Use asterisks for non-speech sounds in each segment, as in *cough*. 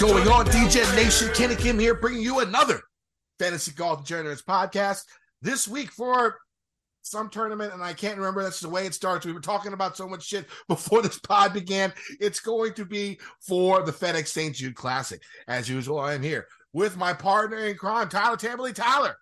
going on? DJ Nation Kenny Kim here, bringing you another Fantasy Golf Degenerates podcast. This week for some tournament, and I can't remember. That's the way it starts. We were talking about so much shit *laughs* before this pod began. It's going to be for the FedEx St. Jude Classic. As usual, I am here with my partner in crime, Tyler Tamboline. Tyler,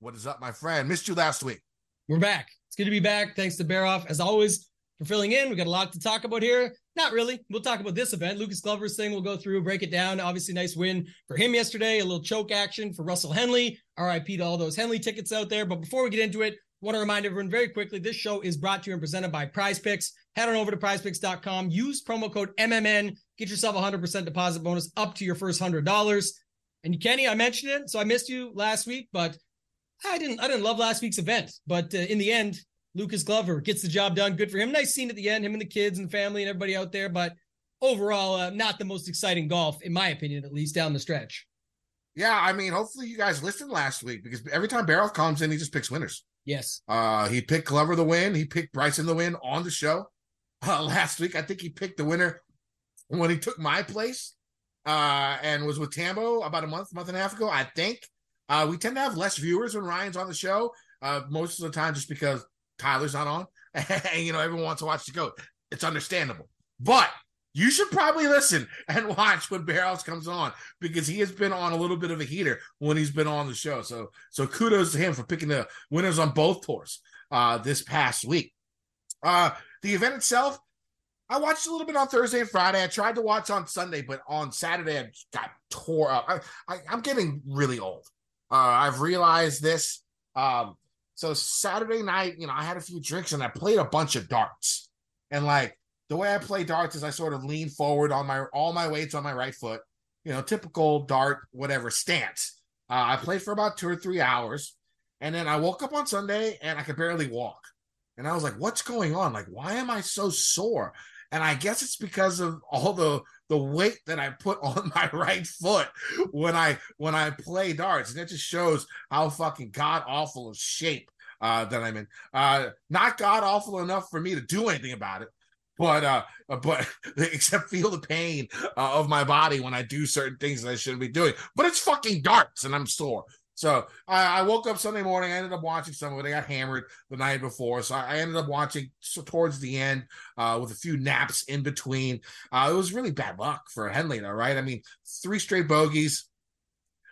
what is up, my friend? Missed you last week. We're back. It's good to be back. Thanks to Bear Off, as always, for filling in. We got a lot to talk about here. Not really. We'll talk about this event. Lucas Glover's thing. We'll go through, break it down. Obviously, nice win for him yesterday. A little choke action for Russell Henley. RIP to all those Henley tickets out there. But before we get into it, want to remind everyone very quickly this show is brought to you and presented by prize picks head on over to prizepicks.com use promo code mmn get yourself a 100% deposit bonus up to your first $100 and kenny i mentioned it so i missed you last week but i didn't i didn't love last week's event but uh, in the end lucas glover gets the job done good for him nice scene at the end him and the kids and the family and everybody out there but overall uh, not the most exciting golf in my opinion at least down the stretch yeah i mean hopefully you guys listened last week because every time barrel comes in he just picks winners Yes. Uh, he picked Glover the win. He picked Bryson the win on the show *laughs* uh, last week. I think he picked the winner when he took my place uh, and was with Tambo about a month, month and a half ago. I think uh, we tend to have less viewers when Ryan's on the show uh, most of the time, just because Tyler's not on, *laughs* and you know everyone wants to watch the goat. It's understandable, but you should probably listen and *laughs* watch when Barrels comes on because he has been on a little bit of a heater when he's been on the show. So so kudos to him for picking the winners on both tours uh, this past week. Uh, the event itself, I watched a little bit on Thursday and Friday. I tried to watch on Sunday, but on Saturday I got tore up. I, am getting really old. Uh, I've realized this. Um, so Saturday night, you know, I had a few drinks and I played a bunch of darts. And like the way I play darts is I sort of lean forward on my all my weights on my right foot, you know, typical dart whatever stance. Uh, I played for about two or three hours, and then I woke up on Sunday and I could barely walk, and I was like, "What's going on? Like, why am I so sore?" And I guess it's because of all the the weight that I put *laughs* on my right foot when I when I play darts, and it just shows how fucking god awful of shape uh, that I'm in. Uh, not god awful enough for me to do anything about it, but uh but *laughs* except feel the pain uh, of my body when I do certain things that I shouldn't be doing. But it's fucking darts and I'm sore. So I, I, woke up Sunday morning. I ended up watching some of it. I got hammered the night before, so I ended up watching so towards the end uh, with a few naps in between. Uh, it was really bad luck for Henley, though, right? I mean, three straight bogeys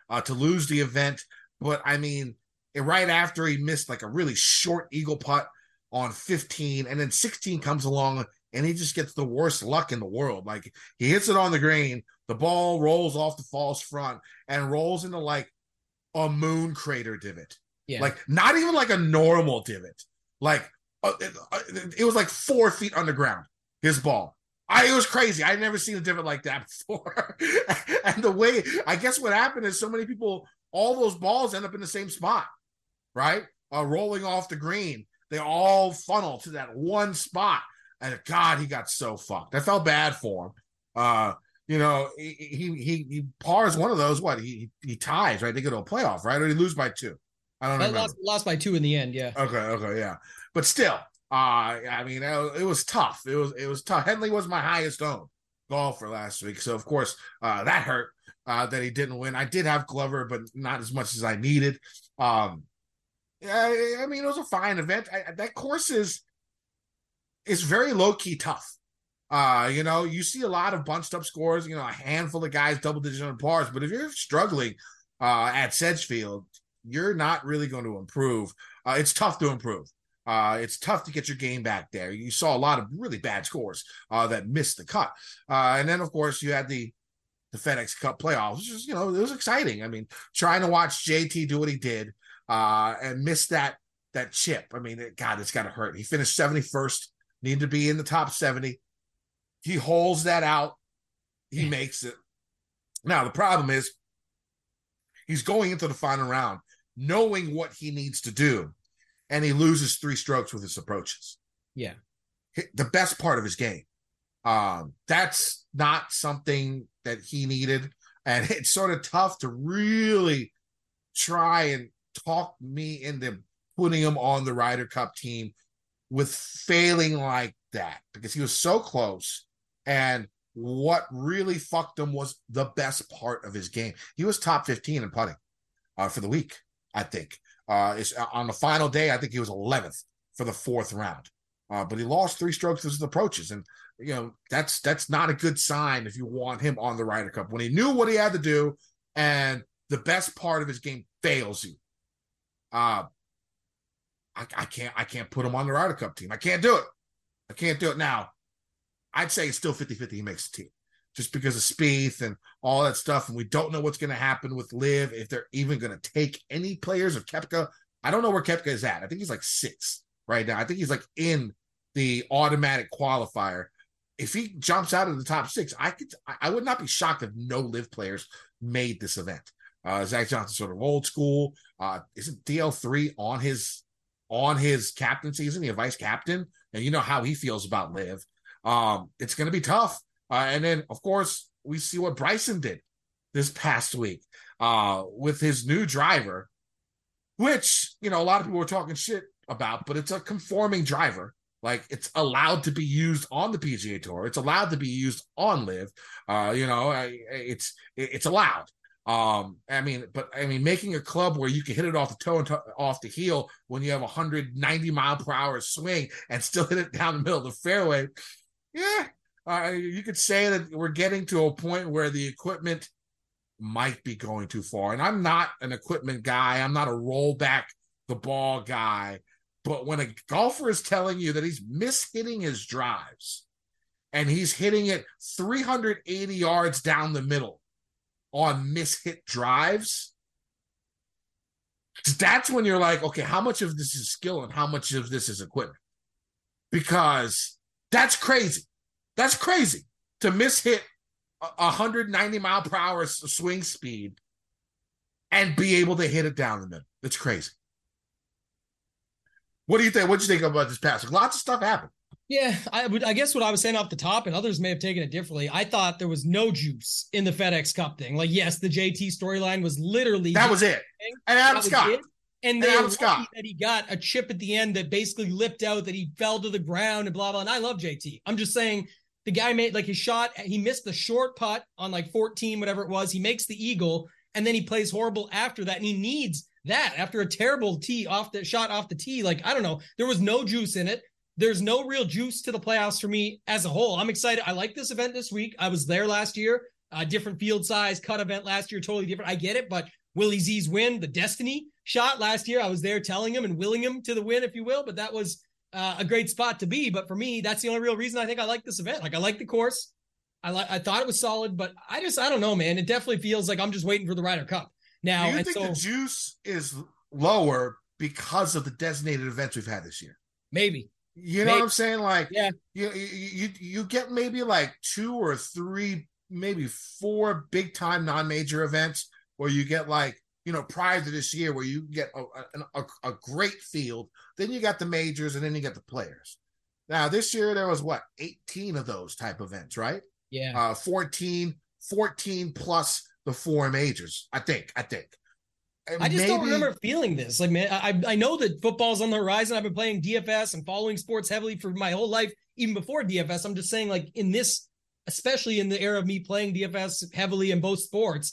uh, to lose the event, but I mean, right after he missed like a really short eagle putt on 15, and then 16 comes along and he just gets the worst luck in the world. Like he hits it on the green, the ball rolls off the false front and rolls into like a moon crater divot. Yeah. Like not even like a normal divot. Like uh, it, uh, it, was like four feet underground. His ball. I it was crazy. I'd never seen a divot like that *laughs* before. and the way I guess what happened is so many people, all those balls end up in the same spot, right? Uh, rolling off the green. They all funnel to that one spot. And God, he got so fucked. I felt bad for him. Uh, you know, he he he, pars one of those. What he he ties right? They go to a playoff, right? Or he lose by two. I don't know. Lost, lost by two in the end. Yeah. Okay. Okay. Yeah. But still, uh, I mean, it was tough. It was it was tough. Henley was my highest owned golfer last week, so of course uh, that hurt uh, that he didn't win. I did have Glover, but not as much as I needed. Um, I, I mean, it was a fine event. I, that course is is very low key tough. Uh, you know, you see a lot of bunched up scores, you know, a handful of guys double digit on pars, but if you're struggling uh at Sedgefield, you're not really going to improve. Uh, it's tough to improve. Uh, it's tough to get your game back there. You saw a lot of really bad scores uh, that missed the cut, uh, and then of course you had the the FedEx Cup playoffs, which is you know it was exciting. I mean, trying to watch JT do what he did uh, and miss that that chip. I mean, it, God, it's got to hurt. He finished seventy first need to be in the top 70. He holds that out. He makes it. Now, the problem is he's going into the final round knowing what he needs to do, and he loses three strokes with his approaches. Yeah. The best part of his game. Um, that's not something that he needed. And *laughs* it's sort of tough to really try and talk me into putting him on the Ryder Cup team with failing like that because he was so close and what really fucked him was the best part of his game. He was top 15 in putting uh, for the week, I think. Uh, uh on the final day, I think he was 11th for the fourth round. Uh, but he lost three strokes with his approaches, and you know that's that's not a good sign if you want him on the Ryder Cup when he knew what he had to do, and the best part of his game fails you. Uh, I, I can't I can't put him on the Ryder Cup team. I can't do it. I can't do it now. I'd say it's still 50-50 he makes the team just because of Spieth and all that stuff. And we don't know what's going to happen with LIV, if they're even going to take any players of Koepka. I don't know where Koepka is at. I think he's like six right now. I think he's like in the automatic qualifier. If he jumps out of the top six, I could I would not be shocked if no LIV players made this event. Uh, Zach Johnson sort of old school. Uh, isn't DL three on his on his captaincy? Isn't he a vice captain? And you know how he feels about LIV. Um, it's going to be tough. Uh, and then, of course, we see what Bryson did this past week uh, with his new driver, which, you know, a lot of people were talking shit about, but it's a conforming driver. Like it's allowed to be used on the PGA Tour. It's allowed to be used on LIV. Uh, you know, it's it's allowed. Um, I mean, but I mean, making a club where you can hit it off the toe and to- off the heel when you have a 190 mile per hour swing and still hit it down the middle of the fairway, yeah, uh, you could say that we're getting to a point where the equipment might be going too far. And I'm not an equipment guy. I'm not a rollback the ball guy. But when a golfer is telling you that he's mishitting his drives and he's hitting it 380 yards down the middle on mishit drives, that's when you're like, okay, how much of this is skill and how much of this is equipment? Because that's crazy. That's crazy to miss hit 190 mile per hour swing speed and be able to hit it down the middle. It's crazy. What do you think? What do you think about this pass? Lots of stuff happened. Yeah, I would. I guess what I was saying off the top, and others may have taken it differently. I thought there was no juice in the FedEx Cup thing. Like, yes, the JT storyline was literally that was it. And Adam Scott. And then Adam Scott. that he got a chip at the end that basically lipped out, that he fell to the ground and blah blah. And I love JT. I'm just saying the guy made like his shot. He missed the short putt on like 14, whatever it was. He makes the eagle, and then he plays horrible after that, and he needs that after a terrible tee off the shot off the tee. Like I don't know, there was no juice in it. There's no real juice to the playoffs for me as a whole. I'm excited. I like this event this week. I was there last year. A different field size cut event last year, totally different. I get it, but Willie Z's win, the destiny shot last year, I was there telling him and willing him to the win, if you will. But that was uh, a great spot to be. But for me, that's the only real reason I think I like this event. Like I like the course. I like. I thought it was solid, but I just I don't know, man. It definitely feels like I'm just waiting for the Ryder Cup now. Do you think so, the juice is lower because of the designated events we've had this year? Maybe. You know maybe. what I'm saying? Like, yeah, you, you you get maybe like two or three, maybe four big time non major events where you get like you know, prior to this year where you get a, a, a, great field, then you got the majors and then you get the players. Now, this year there was what, 18 of those type events, right? Yeah. Uh, 14, 14 plus the four majors, I think. I think. I just Maybe... don't remember feeling this. Like, man, I I know that football's on the horizon. I've been playing DFS and following sports heavily for my whole life, even before DFS. I'm just saying, like, in this, especially in the era of me playing DFS heavily in both sports,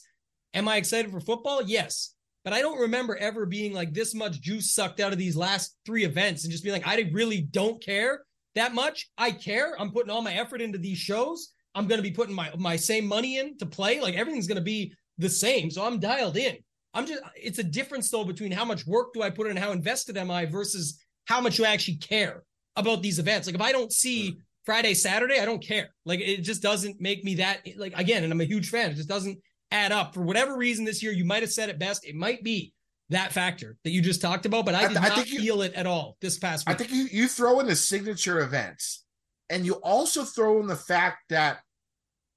Am I excited for football? Yes. But I don't remember ever being like this much juice sucked out of these last three events and just being like, I really don't care that much. I care. I'm putting all my effort into these shows. I'm going to be putting my, my same money in to play. Like everything's going to be the same. So I'm dialed in. I'm just, it's a difference though between how much work do I put in, and how invested am I versus how much you actually care about these events. Like if I don't see hmm. Friday, Saturday, I don't care. Like it just doesn't make me that like again, and I'm a huge fan. It just doesn't add up. For whatever reason this year, you might have said it best. It might be that factor that you just talked about, but I did I, not you, feel it at all this past week. I think you, you throw in the signature events and you also throw in the fact that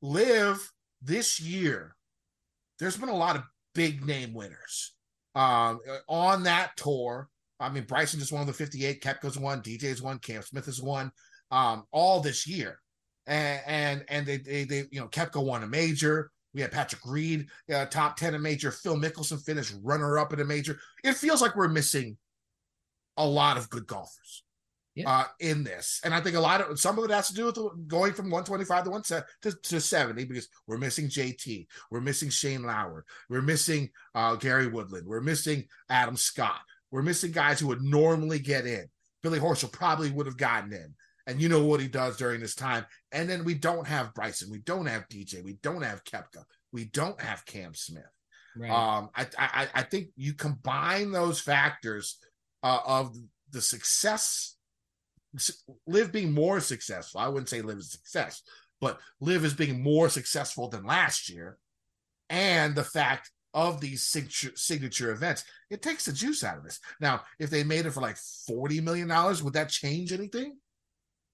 LIV this year, there's been a lot of big name winners um, on that tour. I mean, Bryson just won the 58, Koepka's won, DJ's won, Cam Smith has won um, all this year. And and, and they, they, they, you know, Koepka won a major. We had Patrick Reed, uh, top 10 in major. Phil Mickelson finished runner up in a major. It feels like we're missing a lot of good golfers. yeah. uh, in this. And I think a lot of some of it has to do with going from 125 to 170 to, to 70 because we're missing JT, we're missing Shane Lowry, we're missing uh, Gary Woodland, we're missing Adam Scott, we're missing guys who would normally get in. Billy Horschel probably would have gotten in. And you know what he does during this time. And then we don't have Bryson. We don't have DJ. We don't have Koepka. We don't have Cam Smith. Right. Um, I, I, I think you combine those factors uh, of the success, LIV being more successful. I wouldn't say LIV is success, but LIV is being more successful than last year, and the fact of these signature, signature events, it takes the juice out of this. Now, if they made it for like forty million dollars, would that change anything?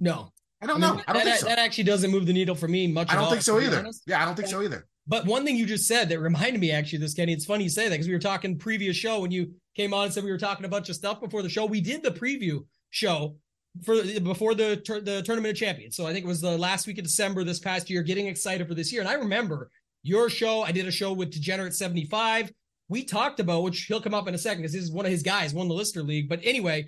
No, I don't I mean, know. I don't that, think so. That actually doesn't move the needle for me much. I don't all, think so either. Yeah, I don't think so either. But one thing you just said that reminded me actually this, Kenny. It's funny you say that because we were talking previous show when you came on and said we were talking a bunch of stuff before the show. We did the preview show for before the the tournament of champions. So I think it was the last week of December this past year, getting excited for this year. And I remember your show. I did a show with Degenerate 75. We talked about, which he'll come up in a second because this is one of his guys, won the Listener League. But anyway,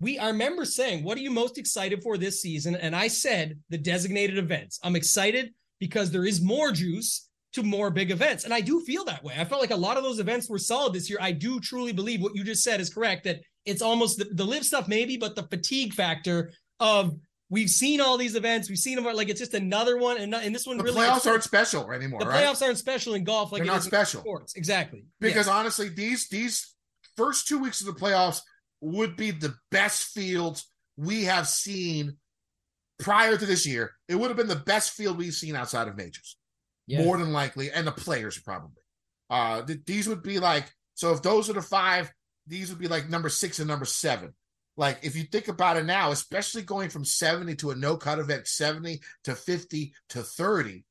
we I remember saying, What are you most excited for this season? And I said the designated events. I'm excited because there is more juice to more big events. And I do feel that way. I felt like a lot of those events were solid this year. I do truly believe what you just said is correct that it's almost the, the LIV stuff, maybe, but the fatigue factor of we've seen all these events, we've seen them like it's just another one, and, not, and this one the really playoffs aren't special anymore. The right? playoffs aren't special in golf, like they're not special. Sports, exactly. Because yes. honestly, these these first two weeks of the playoffs would be the best fields we have seen prior to this year. It would have been the best field we've seen outside of majors yeah. more than likely, and the players probably. Uh, th- these would be like so. If those are the five, these would be like number six and number seven. Like if you think about it now, especially going from seventy to a no cut event, seventy to fifty to thirty.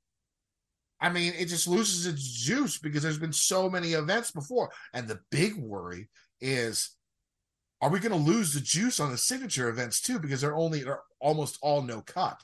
I mean, it just loses its juice because there's been so many events before. And the big worry is are we going to lose the juice on the signature events too? Because they're only they're almost all no cut.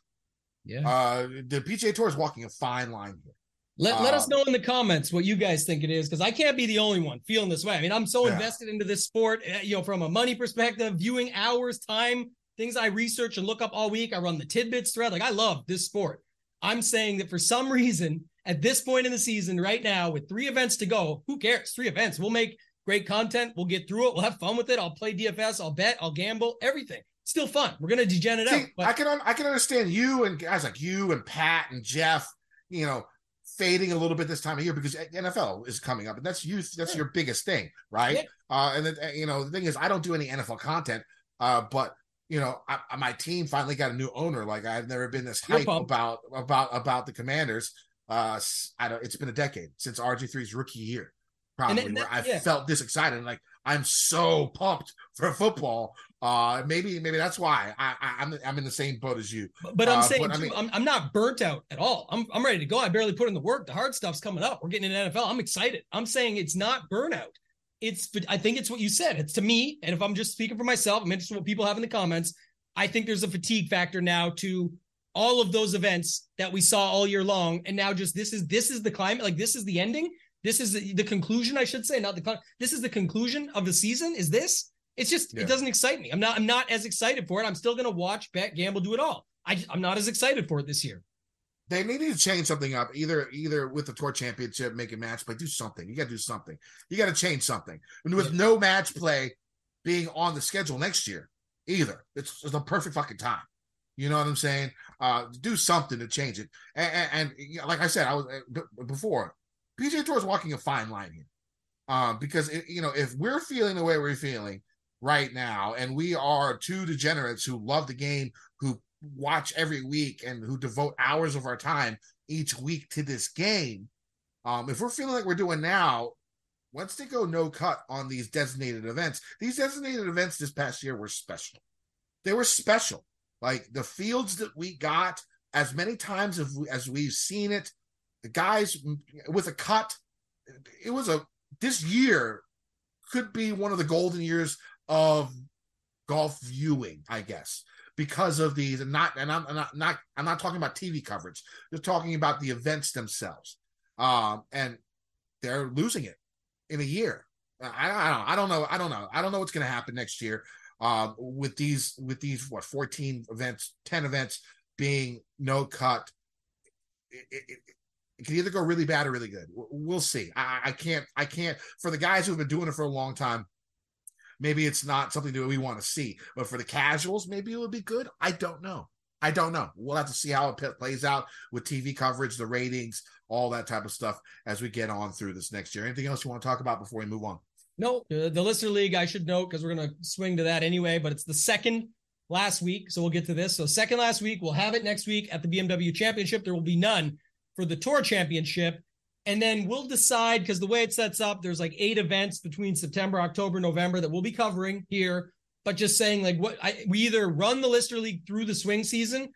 Yeah. Uh, the PGA Tour is walking a fine line here. Let, let us um, know in the comments what you guys think it is because I can't be the only one feeling this way. I mean, I'm so yeah. invested into this sport, eh, you know, from a money perspective, viewing hours, time, things I research and look up all week. I run the tidbits thread. Like, I love this sport. I'm saying that for some reason, at this point in the season, right now, with three events to go, who cares? Three events. We'll make great content. We'll get through it. We'll have fun with it. I'll play DFS. I'll bet. I'll gamble. Everything. Still fun. We're gonna degenerate out. But- I can I can understand you and guys like you and Pat and Jeff. You know, fading a little bit this time of year because NFL is coming up, and that's youth. That's yeah. your biggest thing, right? Yeah. Uh, and then you know the thing is, I don't do any NFL content, uh, but you know, I, my team finally got a new owner. Like I've never been this hype about about about the Commanders. Uh, I don't. It's been a decade since RG 3s rookie year, probably where I yeah. felt this excited. Like I'm so pumped for football. Uh, maybe maybe that's why I, I am I'm, I'm in the same boat as you. But, I'm uh, saying but, too, I mean, I'm I'm not burnt out at all. I'm I'm ready to go. I barely put in the work. The hard stuff's coming up. We're getting in NFL. I'm excited. I'm saying it's not burnout. It's I think it's what you said. It's to me, and if I'm just speaking for myself, I'm interested in what people have in the comments. I think there's a fatigue factor now to all of those events that we saw all year long, and now just this is this is the climate. Like this is the ending this is the, the conclusion, I should say, not the this is the conclusion of the season. Is this? It's just yeah. it doesn't excite me. I'm not I'm not as excited for it. I'm still gonna watch, bet, gamble, do it all. I I'm not as excited for it this year. They need to change something up, either either with the tour championship, make a match play, do something. You got to do something. You got to change something. And with yeah. no match play being on the schedule next year, either it's, it's the perfect fucking time. You know what I'm saying? Uh, do something to change it. And, and, and like I said, I was uh, before PGA Tour is walking a fine line here, um, because it, you know if we're feeling the way we're feeling right now, and we are two degenerates who love the game, who watch every week, and who devote hours of our time each week to this game, um, if we're feeling like we're doing now, once they go no cut on these designated events, these designated events this past year were special. They were special. Like the fields that we got, as many times as, we, as we've seen it, the guys with a cut. It was a this year could be one of the golden years of golf viewing, I guess, because of these. And not, and I'm, not, not, I'm not talking about TV coverage. Just talking about the events themselves. Um, and they're losing it in a year. I, I don't, I don't know. I don't know. I don't know what's going to happen next year. Um, with these with these what 14 events, 10 events being no cut, it, it, it can either go really bad or really good. We'll see. I, I can't I can't for the guys who've been doing it for a long time. Maybe it's not something that we want to see, but for the casuals, maybe it would be good. I don't know. I don't know. We'll have to see how it plays out with TV coverage, the ratings, all that type of stuff as we get on through this next year. Anything else you want to talk about before we move on? No, the listener league, I should note because we're going to swing to that anyway, but it's the second last week. So we'll get to this. So, second last week, we'll have it next week at the BMW Championship. There will be none for the Tour Championship. And then we'll decide because the way it sets up, there's like eight events between September, October, November that we'll be covering here. But just saying, like, what I, we either run the Listener League through the swing season,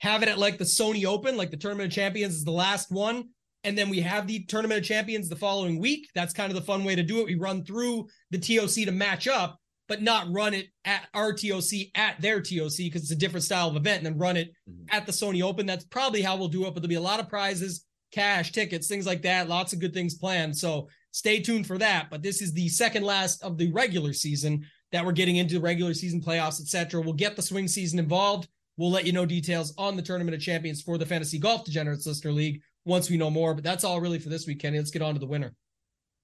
have it at like the Sony Open, like the Tournament of Champions is the last one, and then we have the Tournament of Champions the following week. That's kind of the fun way to do it. We run through the TOC to match up, but not run it at our TOC at their TOC because it's a different style of event, and then run it mm-hmm. at the Sony Open. That's probably how we'll do it. But there'll be a lot of prizes, cash, tickets, things like that. Lots of good things planned. So stay tuned for that. But this is the second last of the regular season that we're getting into the regular season playoffs, etc. We'll get the swing season involved. We'll let you know details on the Tournament of Champions for the Fantasy Golf Degenerates Listener League once we know more. But that's all really for this week, Kenny. Let's get on to the winner.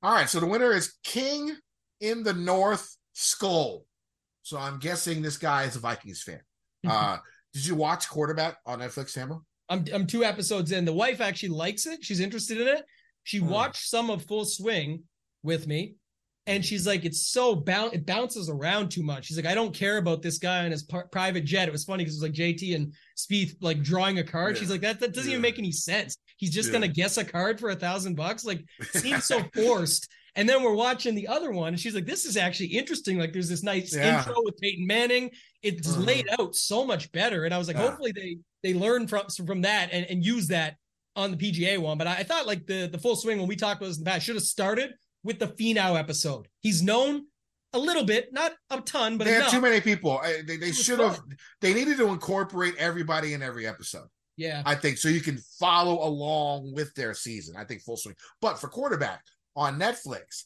All right. So the winner is King in the North Skull. So I'm guessing this guy is a Vikings fan. *laughs* Uh, did you watch Quarterback on Netflix, Tambo? I'm I'm two episodes in. The wife actually likes it. She's interested in it. She hmm. watched some of Full Swing with me, and she's like, it's so bounce, it bounces around too much. She's like, I don't care about this guy on his par- private jet. It was funny because it was like JT and Spieth like drawing a card. Yeah. She's like, that that doesn't yeah. even make any sense. He's just yeah. gonna guess a card for a thousand bucks. Like, seems so *laughs* forced. And then we're watching the other one, and she's like, "This is actually interesting. Like, there's this nice intro with Peyton Manning. It's uh-huh. laid out so much better." And I was like, "Hopefully they they learn from from that and, and use that on the PGA one." But I, I thought like the the full swing when we talked about this in the past should have started with the Finau episode. He's known a little bit, not a ton, but they enough. had too many people. They, they should have. They needed to incorporate everybody in every episode. Yeah, I think so. You can follow along with their season. I think full swing. But for quarterback on Netflix,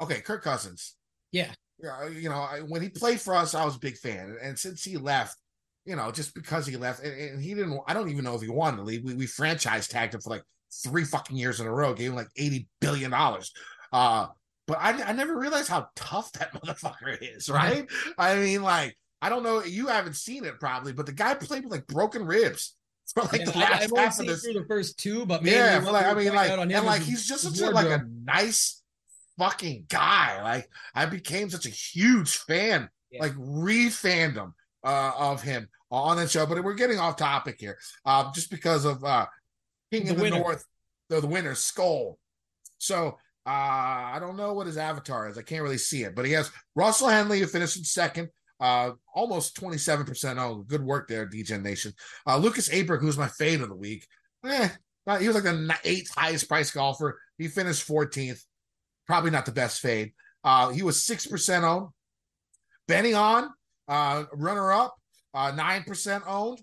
okay, Kirk Cousins. Yeah, you know, when he played for us, I was a big fan, and since he left, you know, just because he left, and, he didn't. I don't even know if he wanted to leave. We, we franchise tagged him for like three fucking years in a row, gave him like eighty billion dollars. Uh, but I, I never realized how tough that *laughs* motherfucker is, right? I mean, like, I don't know, you haven't seen it probably, but the guy played with like broken ribs *laughs* for like yeah, the last I, half of this. Through the first two, but man, yeah, like, I mean, like, and like he's just such a, like a nice fucking guy. Like, I became such a huge fan, yeah. like re-fandom uh, of him on that show. But we're getting off topic here, uh, just because of uh, King the of the winner. North, the, the winner, Skull. So uh, I don't know what his avatar is. I can't really see it, but he has Russell Henley who finished in second, uh, almost 27% Oh, Good work there, DJ Nation. Uh, Lucas Aberg, who's my fade of the week. Eh, he was like the eighth highest price golfer. He finished 14th. Probably not the best fade. Uh, he was 6% owned. Ben An, uh, runner up, uh, 9% owned.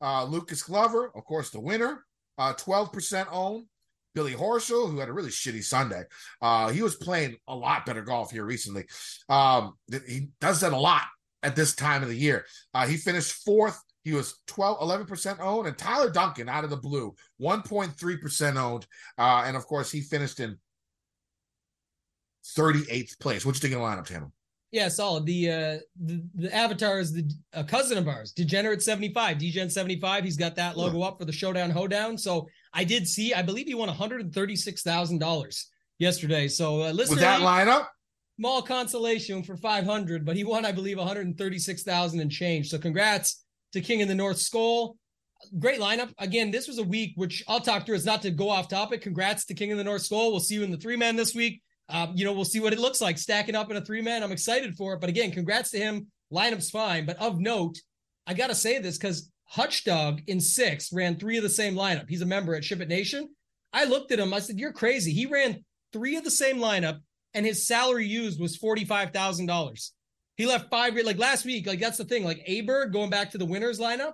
Uh, Lucas Glover, of course, the winner, uh, 12% owned. Billy Horschel, who had a really shitty Sunday. Uh, he was playing a lot better golf here recently. Um, he does that a lot at this time of the year. Uh, he finished fourth. He was 12, 11% owned. And Tyler Duncan out of the blue, 1.3% owned. Uh, and of course, he finished in 38th place. What you think of the lineup, Tanner? Yeah, solid. The uh the, the avatar is the a cousin of ours, Degenerate 75, Degen 75. He's got that logo up for the Showdown Hoedown. So I did see, I believe he won $136,000 yesterday. So uh, listen, with that lineup, small consolation for 500, but he won, I believe, 136,000 and change. So congrats to King in the North Skull. Great lineup. Again, this was a week which I'll talk through. It's not to go off topic. Congrats to King in the North Skull. We'll see you in the three man this week. Um, you know, we'll see what it looks like stacking up in a three man. I'm excited for it. But again, congrats to him. Lineup's fine. But of note, I got to say this because Hutch Dog in six ran three of the same lineup. He's a member at Ship It Nation. I looked at him. I said, You're crazy. He ran three of the same lineup and his salary used was $45,000. He left five, like last week. Like that's the thing. Like Aberg going back to the winners lineup,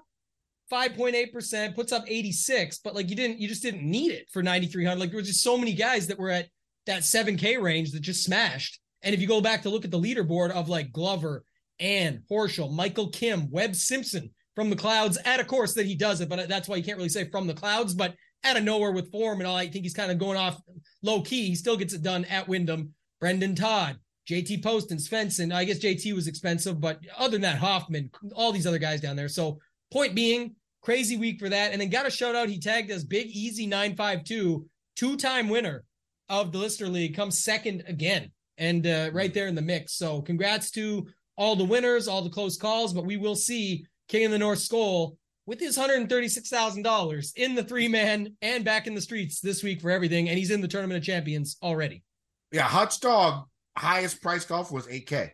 5.8%, puts up 86, but like you didn't, you just didn't need it for 9,300. Like there was just so many guys that were at that 7K range that just smashed. And if you go back to look at the leaderboard of like Glover and Horschel, Michael Kim, Webb Simpson from the clouds at a course that he does it, but that's why you can't really say from the clouds, but out of nowhere with form and all. I think he's kind of going off low key. He still gets it done at Wyndham. Brendan Todd, JT Poston, Svensson. I guess JT was expensive, but other than that, Hoffman, all these other guys down there. So point being, crazy week for that. And then got a shout out. He tagged us Big Easy 952, two time winner of the Listener League, comes second again and uh, right there in the mix. So congrats to all the winners, all the close calls, but we will see King of the North Skull with his $136,000 in the three man and back in the streets this week for everything. And he's in the tournament of champions already. Yeah. Hutch Dog, highest price golf was 8K.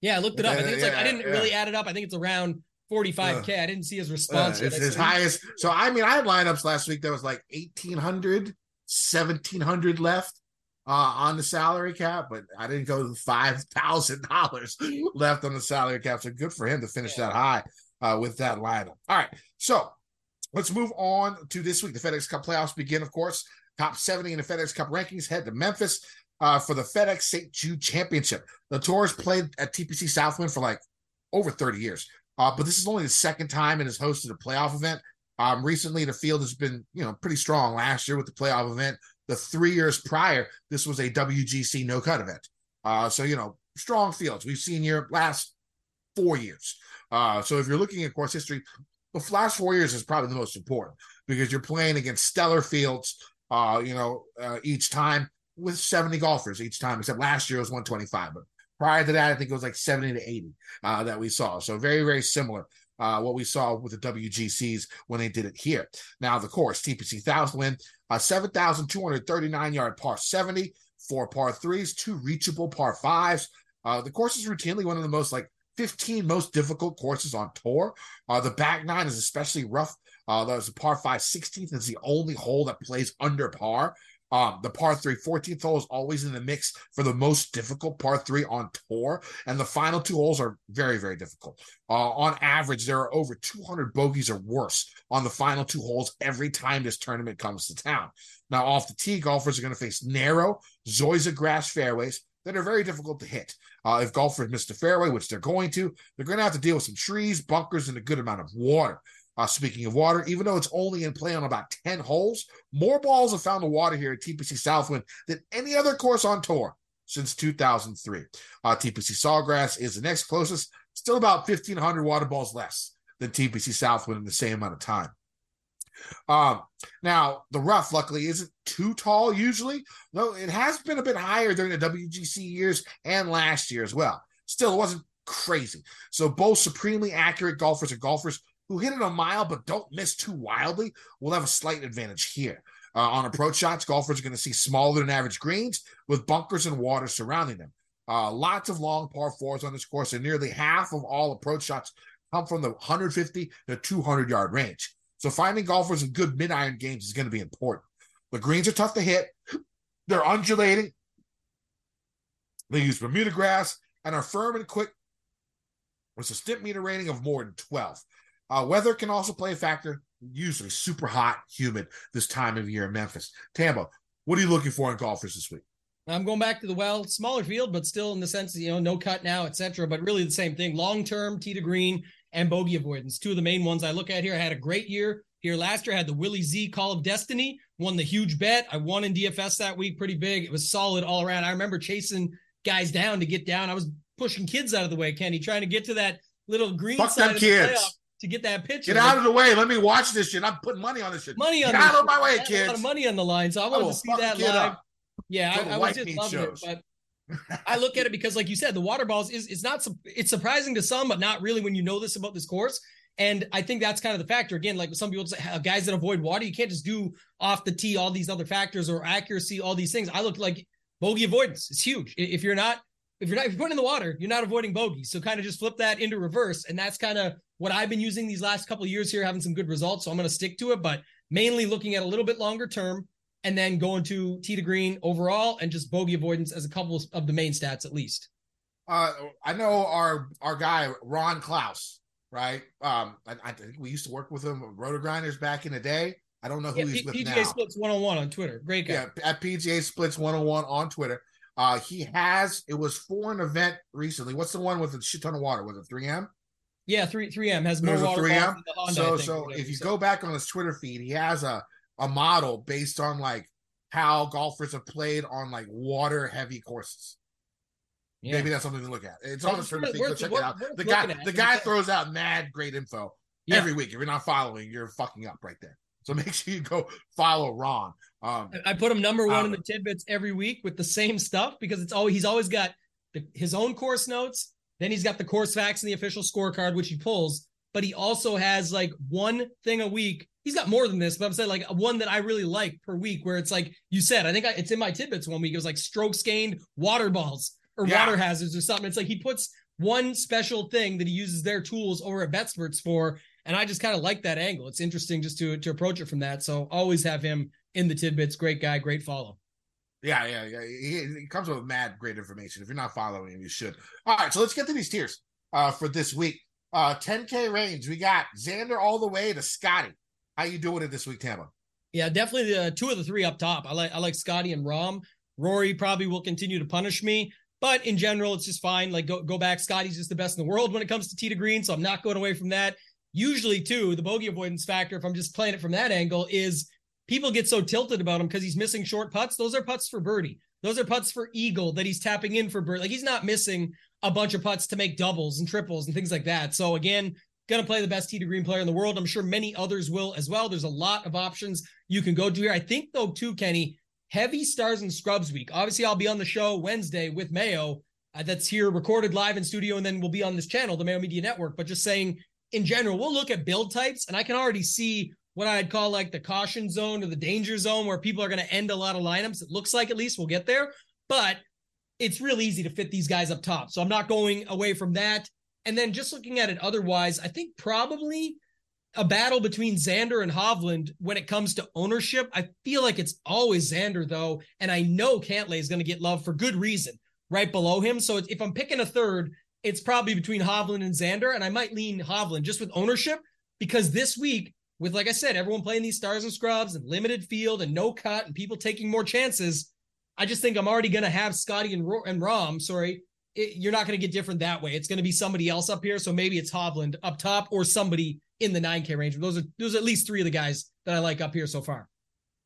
Yeah, I looked it up. I think it's like, I didn't yeah. really add it up. I think it's around 45K. Uh, I didn't see his response. Uh, it's his highest. So, I mean, I had lineups last week that was like 1,800, 1,700 left uh, on the salary cap, but I didn't go five thousand dollars *laughs* left on the salary cap. So good for him to finish yeah. that high uh, with that lineup. All right, so let's move on to this week. The FedEx Cup playoffs begin, of course. Top 70 in the FedEx Cup rankings head to Memphis uh, for the FedEx St. Jude Championship. The Tours played at TPC Southwind for like over 30 years, uh, but this is only the second time it has hosted a playoff event. Um, recently, the field has been, you know, pretty strong. Last year with the playoff event, the three years prior, this was a WGC no cut event. Uh, so you know, strong fields. We've seen your last four years. Uh, so if you're looking at course history, the last four years is probably the most important because you're playing against stellar fields. Uh, you know, uh, each time with 70 golfers each time, except last year it was 125. But prior to that, I think it was like 70 to 80 uh, that we saw. So very, very similar. Uh, what we saw with the WGCs when they did it here. Now, the course, TPC Southwind, a 7,239 yard par 70, four par threes, two reachable par fives. Uh, the course is routinely one of the most like 15 most difficult courses on tour. Uh, the back nine is especially rough. Uh, was a par five 16th. It's the only hole that plays under par. Um, the par three 14th hole is always in the mix for the most difficult par three on tour. And the final two holes are very, very difficult. Uh, on average, there are over 200 bogeys or worse on the final two holes every time this tournament comes to town. Now, off the tee, golfers are going to face narrow Zoysia grass fairways that are very difficult to hit. Uh, if golfers miss the fairway, which they're going to, they're going to have to deal with some trees, bunkers, and a good amount of water. Uh, speaking of water, even though it's only in play on about 10 holes, more balls have found the water here at TPC Southwind than any other course on tour since 2003. Uh, TPC Sawgrass is the next closest, still about 1,500 water balls less than TPC Southwind in the same amount of time. Um, now the rough, luckily, isn't too tall usually, though it has been a bit higher during the WGC years and last year as well. Still, it wasn't crazy. So both supremely accurate golfers and golfers who hit it a mile but don't miss too wildly will have a slight advantage here. Uh, on approach shots, golfers are going to see smaller than average greens with bunkers and water surrounding them. Uh, lots of long par fours on this course, and nearly half of all approach shots come from the 150 to 200 yard range. So finding golfers in good mid iron games is going to be important. The greens are tough to hit. They're undulating. They use Bermuda grass and are firm and quick with a Stimpmeter rating of more than 12. Uh, weather can also play a factor, usually super hot, humid this time of year in Memphis. Tambo, what are you looking for in golfers this week? I'm going back to the well, smaller field, but still in the sense, you know, no cut now, etc. But really the same thing. Long term, tee to green, and bogey avoidance. Two of the main ones I look at here. I had a great year here last year. I had the Willie Z Call of Destiny, won the huge bet. I won in DFS that week pretty big. It was solid all around. I remember chasing guys down to get down. I was pushing kids out of the way, Kenny, trying to get to that little green Fuck side them kids. The to get that pitch. Get out of the way. Let me watch this shit. I'm putting money on this shit. Money on get out of my way, kids. A lot of money on the line, so I wanted to see that live. Up. Yeah, I, I was just loving shows. it. But *laughs* I look at it because, like you said, the water balls is it's not it's surprising to some, but not really when you know this about this course. And I think that's kind of the factor. Again, like some people say, uh, guys that avoid water, you can't just do off the tee all these other factors or accuracy, all these things. I look like bogey avoidance is huge. If you're not, if you're not, if you're putting in the water, you're not avoiding bogeys. So kind of just flip that into reverse, and that's kind of what I've been using these last couple of years here, having some good results. So I'm going to stick to it, but mainly looking at a little bit longer term and then going to tee to green overall and just bogey avoidance as a couple of the main stats at least. Uh, I know our our guy Ron Klaus, right? Um, I, I, think we used to work with him, Roto Grinders back in the day. I don't know who yeah, he's P- with PGA now. Splits one on one on Twitter. Great guy. Yeah, at PGA Splits one on one on Twitter. Uh, he has it was for an event recently. What's the one with a shit ton of water? Was it 3M? Yeah, three three M has more water 3M. than the Honda, so think, so if you so- go back on his Twitter feed, he has a a model based on like how golfers have played on like water heavy courses. yeah. Maybe that's something to look at. It's on his Twitter feed. Go check worth- it out. The guy the guy throws out mad great info Yeah. every week. If you're not following, you're fucking up right there. So *laughs* make sure you go follow Ron. Um, I put him number one in Uh, the tidbits every week with the same stuff because it's always he's always got the, his own course notes. Then he's got the course facts and the official scorecard, which he pulls. But he also has like one thing a week. He's got more than this, but I'm saying like one that I really like per week, where it's like you said. I think I, it's in my tidbits one week. It was like strokes gained, water balls, or Yeah. water hazards or something. It's like he puts one special thing that he uses their tools over at BetSperts for, and I just kind of like that angle. It's interesting just to to approach it from that. So always have him in the tidbits. Great guy, great follow. Yeah, yeah, yeah. He, he comes with mad great information. If you're not following him, you should. All right, so let's get to these tiers uh, for this week. Uh, 10K range. We got Xander all the way to Scotty. How you doing it this week, Tambo? Yeah, definitely the two of the three up top. I like I like Scotty and Rahm. Rory probably will continue to punish me, but in general, it's just fine. Like go go back. Scotty's just the best in the world when it comes to tee to green, so I'm not going away from that. Usually, too, the bogey avoidance factor, if I'm just playing it from that angle, is people get so tilted about him because he's missing short putts. Those are putts for birdie. Those are putts for eagle that he's tapping in for birdie. Like he's not missing a bunch of putts to make doubles and triples and things like that. So again, gonna play the best tee to green player in the world. I'm sure many others will as well. There's a lot of options you can go to here. I think though too, Kenny, heavy stars and scrubs week. Obviously, I'll be on the show Wednesday with Mayo. Uh, that's here recorded live in studio, and then we'll be on this channel, the Mayo Media Network. But just saying, in general, we'll look at build types, and I can already see what I'd call like the caution zone or the danger zone where people are going to end a lot of lineups. It looks like at least we'll get there, but it's real easy to fit these guys up top. So I'm not going away from that. And then just looking at it otherwise, I think probably a battle between Xander and Hovland when it comes to ownership. I feel like it's always Xander though, and I know Cantlay is going to get love for good reason right below him. So if I'm picking a third, it's probably between Hovland and Xander, and I might lean Hovland just with ownership because this week, with like I said, everyone playing these stars and scrubs and limited field and no cut and people taking more chances, I just think I'm already going to have Scotty and Ro- and Rahm. Sorry, it, you're not going to get different that way. It's going to be somebody else up here. So maybe it's Hovland up top or somebody in the 9K range. Those are those are at least three of the guys that I like up here so far.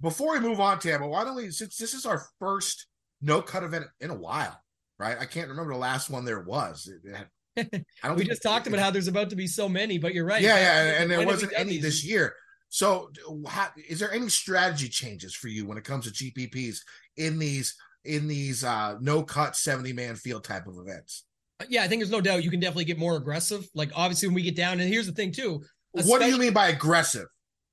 Before we move on, Tambo, why don't we, since this is our first no cut event in a while, right? I can't remember the last one there was. It- it had- *laughs* I don't We just talked about how there's about to be so many, but you're right. Yeah, yeah, and, and there When have we wasn't any these? this year. So, how, is there any strategy changes for you when it comes to GPPs in these in these uh no cut seventy man field type of events? Yeah, I think there's no doubt you can definitely get more aggressive. Like obviously when we get down, and here's the thing too. What do you mean by aggressive?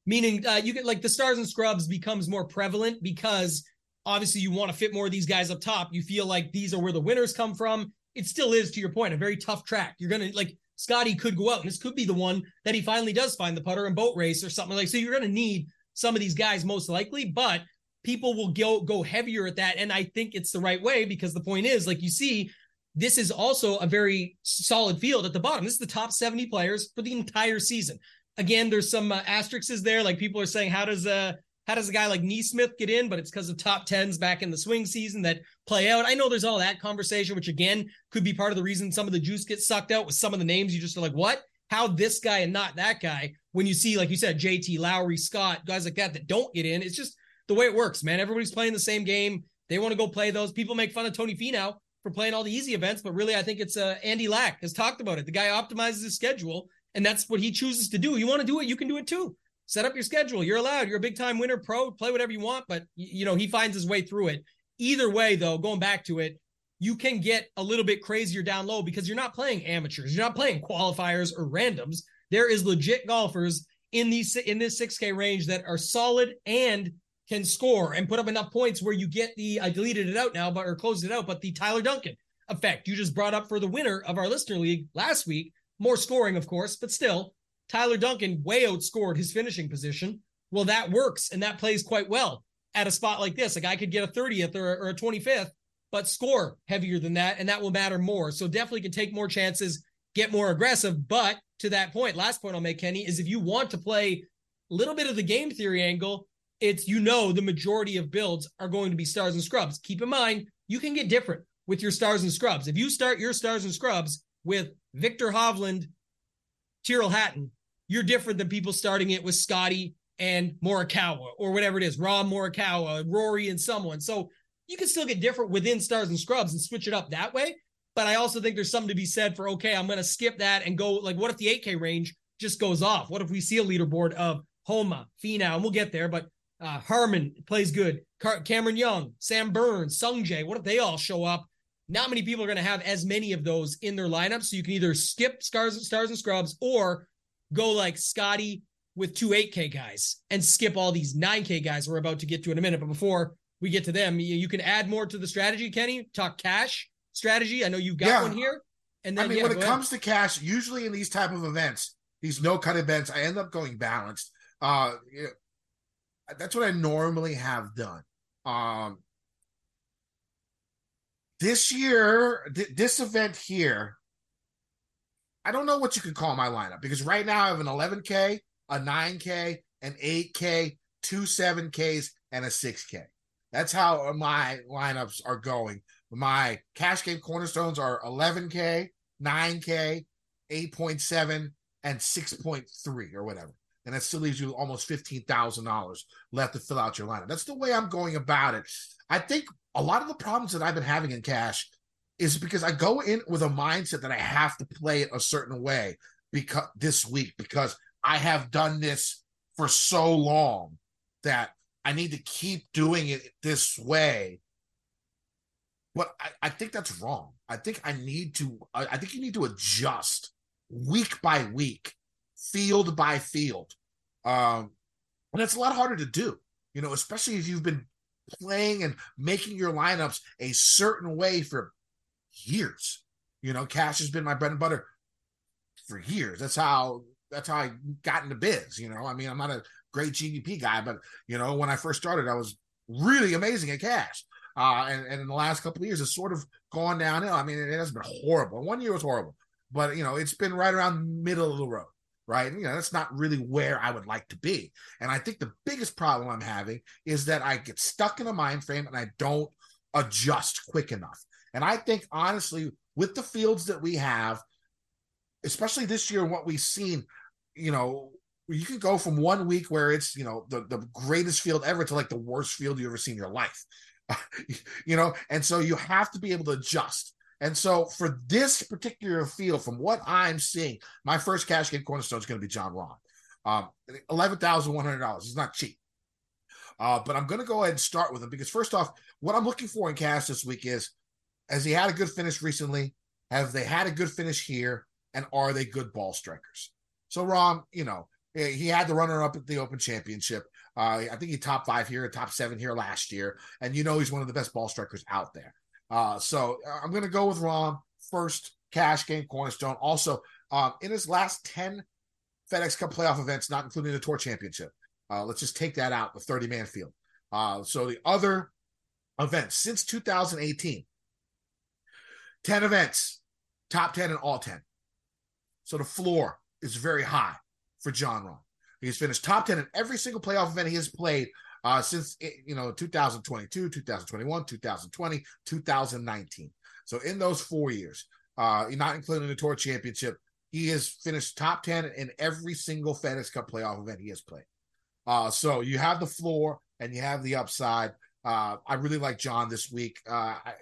meaning uh, you get like the stars and scrubs becomes more prevalent because obviously you want to fit more of these guys up top. You feel like these are where the winners come from. It still is, to your point, a very tough track. You're gonna like Scotty could go out, and this could be the one that he finally does find the putter and boat race or something like. So you're gonna need some of these guys most likely, but people will go go heavier at that, and I think it's the right way because the point is, like you see, this is also a very solid field at the bottom. This is the top 70 players for the entire season again, there's some uh, asterisks there. Like people are saying, how does uh how does a guy like NeSmith get in? But it's because of top tens back in the swing season that play out. I know there's all that conversation, which again could be part of the reason some of the juice gets sucked out with some of the names. You just are like, what? How this guy and not that guy? When you see, like you said, JT Lowry, Scott, guys like that that don't get in, it's just the way it works, man. Everybody's playing the same game. They want to go play those. People make fun of Tony Finau for playing all the easy events, but really, I think it's uh, Andy Lack has talked about it. The guy optimizes his schedule and that's what he chooses to do. You want to do it, you can do it too. Set up your schedule. You're allowed. You're a big time winner, pro, play whatever you want, but you know, he finds his way through it. Either way, though, going back to it, you can get a little bit crazier down low because you're not playing amateurs, you're not playing qualifiers or randoms. There is legit golfers in these in this 6K range that are solid and can score and put up enough points where you get the I deleted it out now, but or closed it out, but the Tyler Duncan effect you just brought up for the winner of our listener league last week more scoring, of course, but still, Tyler Duncan way outscored his finishing position. Well, that works and that plays quite well at a spot like this. A guy could get a 30th or, or a 25th, but score heavier than that, and that will matter more. So definitely can take more chances, get more aggressive. But to that point, last point I'll make, Kenny, is if you want to play a little bit of the game theory angle, it's you know the majority of builds are going to be stars and scrubs. Keep in mind, you can get different with your stars and scrubs. If you start your stars and scrubs with Victor Hovland, Tyrrell Hatton, you're different than people starting it with Scotty and Morikawa or whatever it is, Rob Morikawa, Rory, and someone. So you can still get different within stars and scrubs and switch it up that way. But I also think there's something to be said for okay, I'm going to skip that and go like, what if the 8K range just goes off? What if we see a leaderboard of Homa, Finau, and we'll get there, but uh, Harman plays good, Car- Cameron Young, Sam Burns, Sungjae. What if they all show up? Not many people are going to have as many of those in their lineup, so you can either skip stars, stars and scrubs or go like Scotty with two 8K guys and skip all these 9K guys we're about to get to in a minute. But before we get to them, you, you can add more to the strategy, Kenny. Talk cash strategy. I know you've got Yeah. one here. And then I mean, yeah, when it ahead. comes to cash, usually in these type of events, these no cut events, I end up going balanced. Uh, you know, that's what I normally have done. Um, this year, th- this event here, I don't know what you could call my lineup because right now I have an 11K, a 9K, an 8K, two 7Ks, and a 6K. That's how my lineups are going. My cash game cornerstones are 11K, 9K, 8.7, and 6.3 or whatever. And that still leaves you almost $15,000 left to fill out your lineup. That's the way I'm going about it. I think a lot of the problems that I've been having in cash is because I go in with a mindset that I have to play it a certain way because this week because I have done this for so long that I need to keep doing it this way. But I, I think that's wrong. I think I need to I, I think you need to adjust week by week, field by field. Um and it's a lot harder to do, you know, especially if you've been playing and making your lineups a certain way for years. You know, cash has been my bread and butter for years. That's how that's how I got into biz. You know, I mean, I'm not a great GPP guy, but you know, when I first started, I was really amazing at cash. Uh, and, and in the last couple of years, it's sort of gone downhill. I mean, it, it has been horrible. One year was horrible, but you know, it's been right around middle of the road, right? And, you know, that's not really where I would like to be. And I think the biggest problem I'm having is that I get stuck in a mind frame and I don't adjust quick enough. And I think honestly, with the fields that we have, especially this year what we've seen, you know, you can go from one week where it's, you know, the, the greatest field ever to like the worst field you ever seen in your life. *laughs* you know, and so you have to be able to adjust. And so for this particular field, from what I'm seeing, my first cash game cornerstone is going to be Jon Rahm. Um, eleven thousand one hundred dollars. It's not cheap. Uh, but I'm going to go ahead and start with him because first off, what I'm looking for in cash this week is, has he had a good finish recently? Have they had a good finish here? And are they good ball strikers? So Rahm, you know, eh, he had the runner up at the Open Championship. Uh, I think he top five here, top seven here last year, and you know he's one of the best ball strikers out there. Uh, so uh, I'm going to go with Rahm first cash game cornerstone. Also, um, in his last ten FedEx Cup playoff events, not including the Tour Championship, uh, let's just take that out, the 30 man field. Uh, so the other events since 2018, 10 events, top 10 in all 10. So the floor is very high for Jon Rahm. He's finished top 10 in every single playoff event he has played uh, since eh, you know 2022, 2021, 2020, 2019. So in those four years, uh, not including the Tour Championship, he has finished top 10 in every single FedEx Cup playoff event he has played. Uh, so you have the floor and you have the upside. Uh, I really like Jon this week. Uh, I,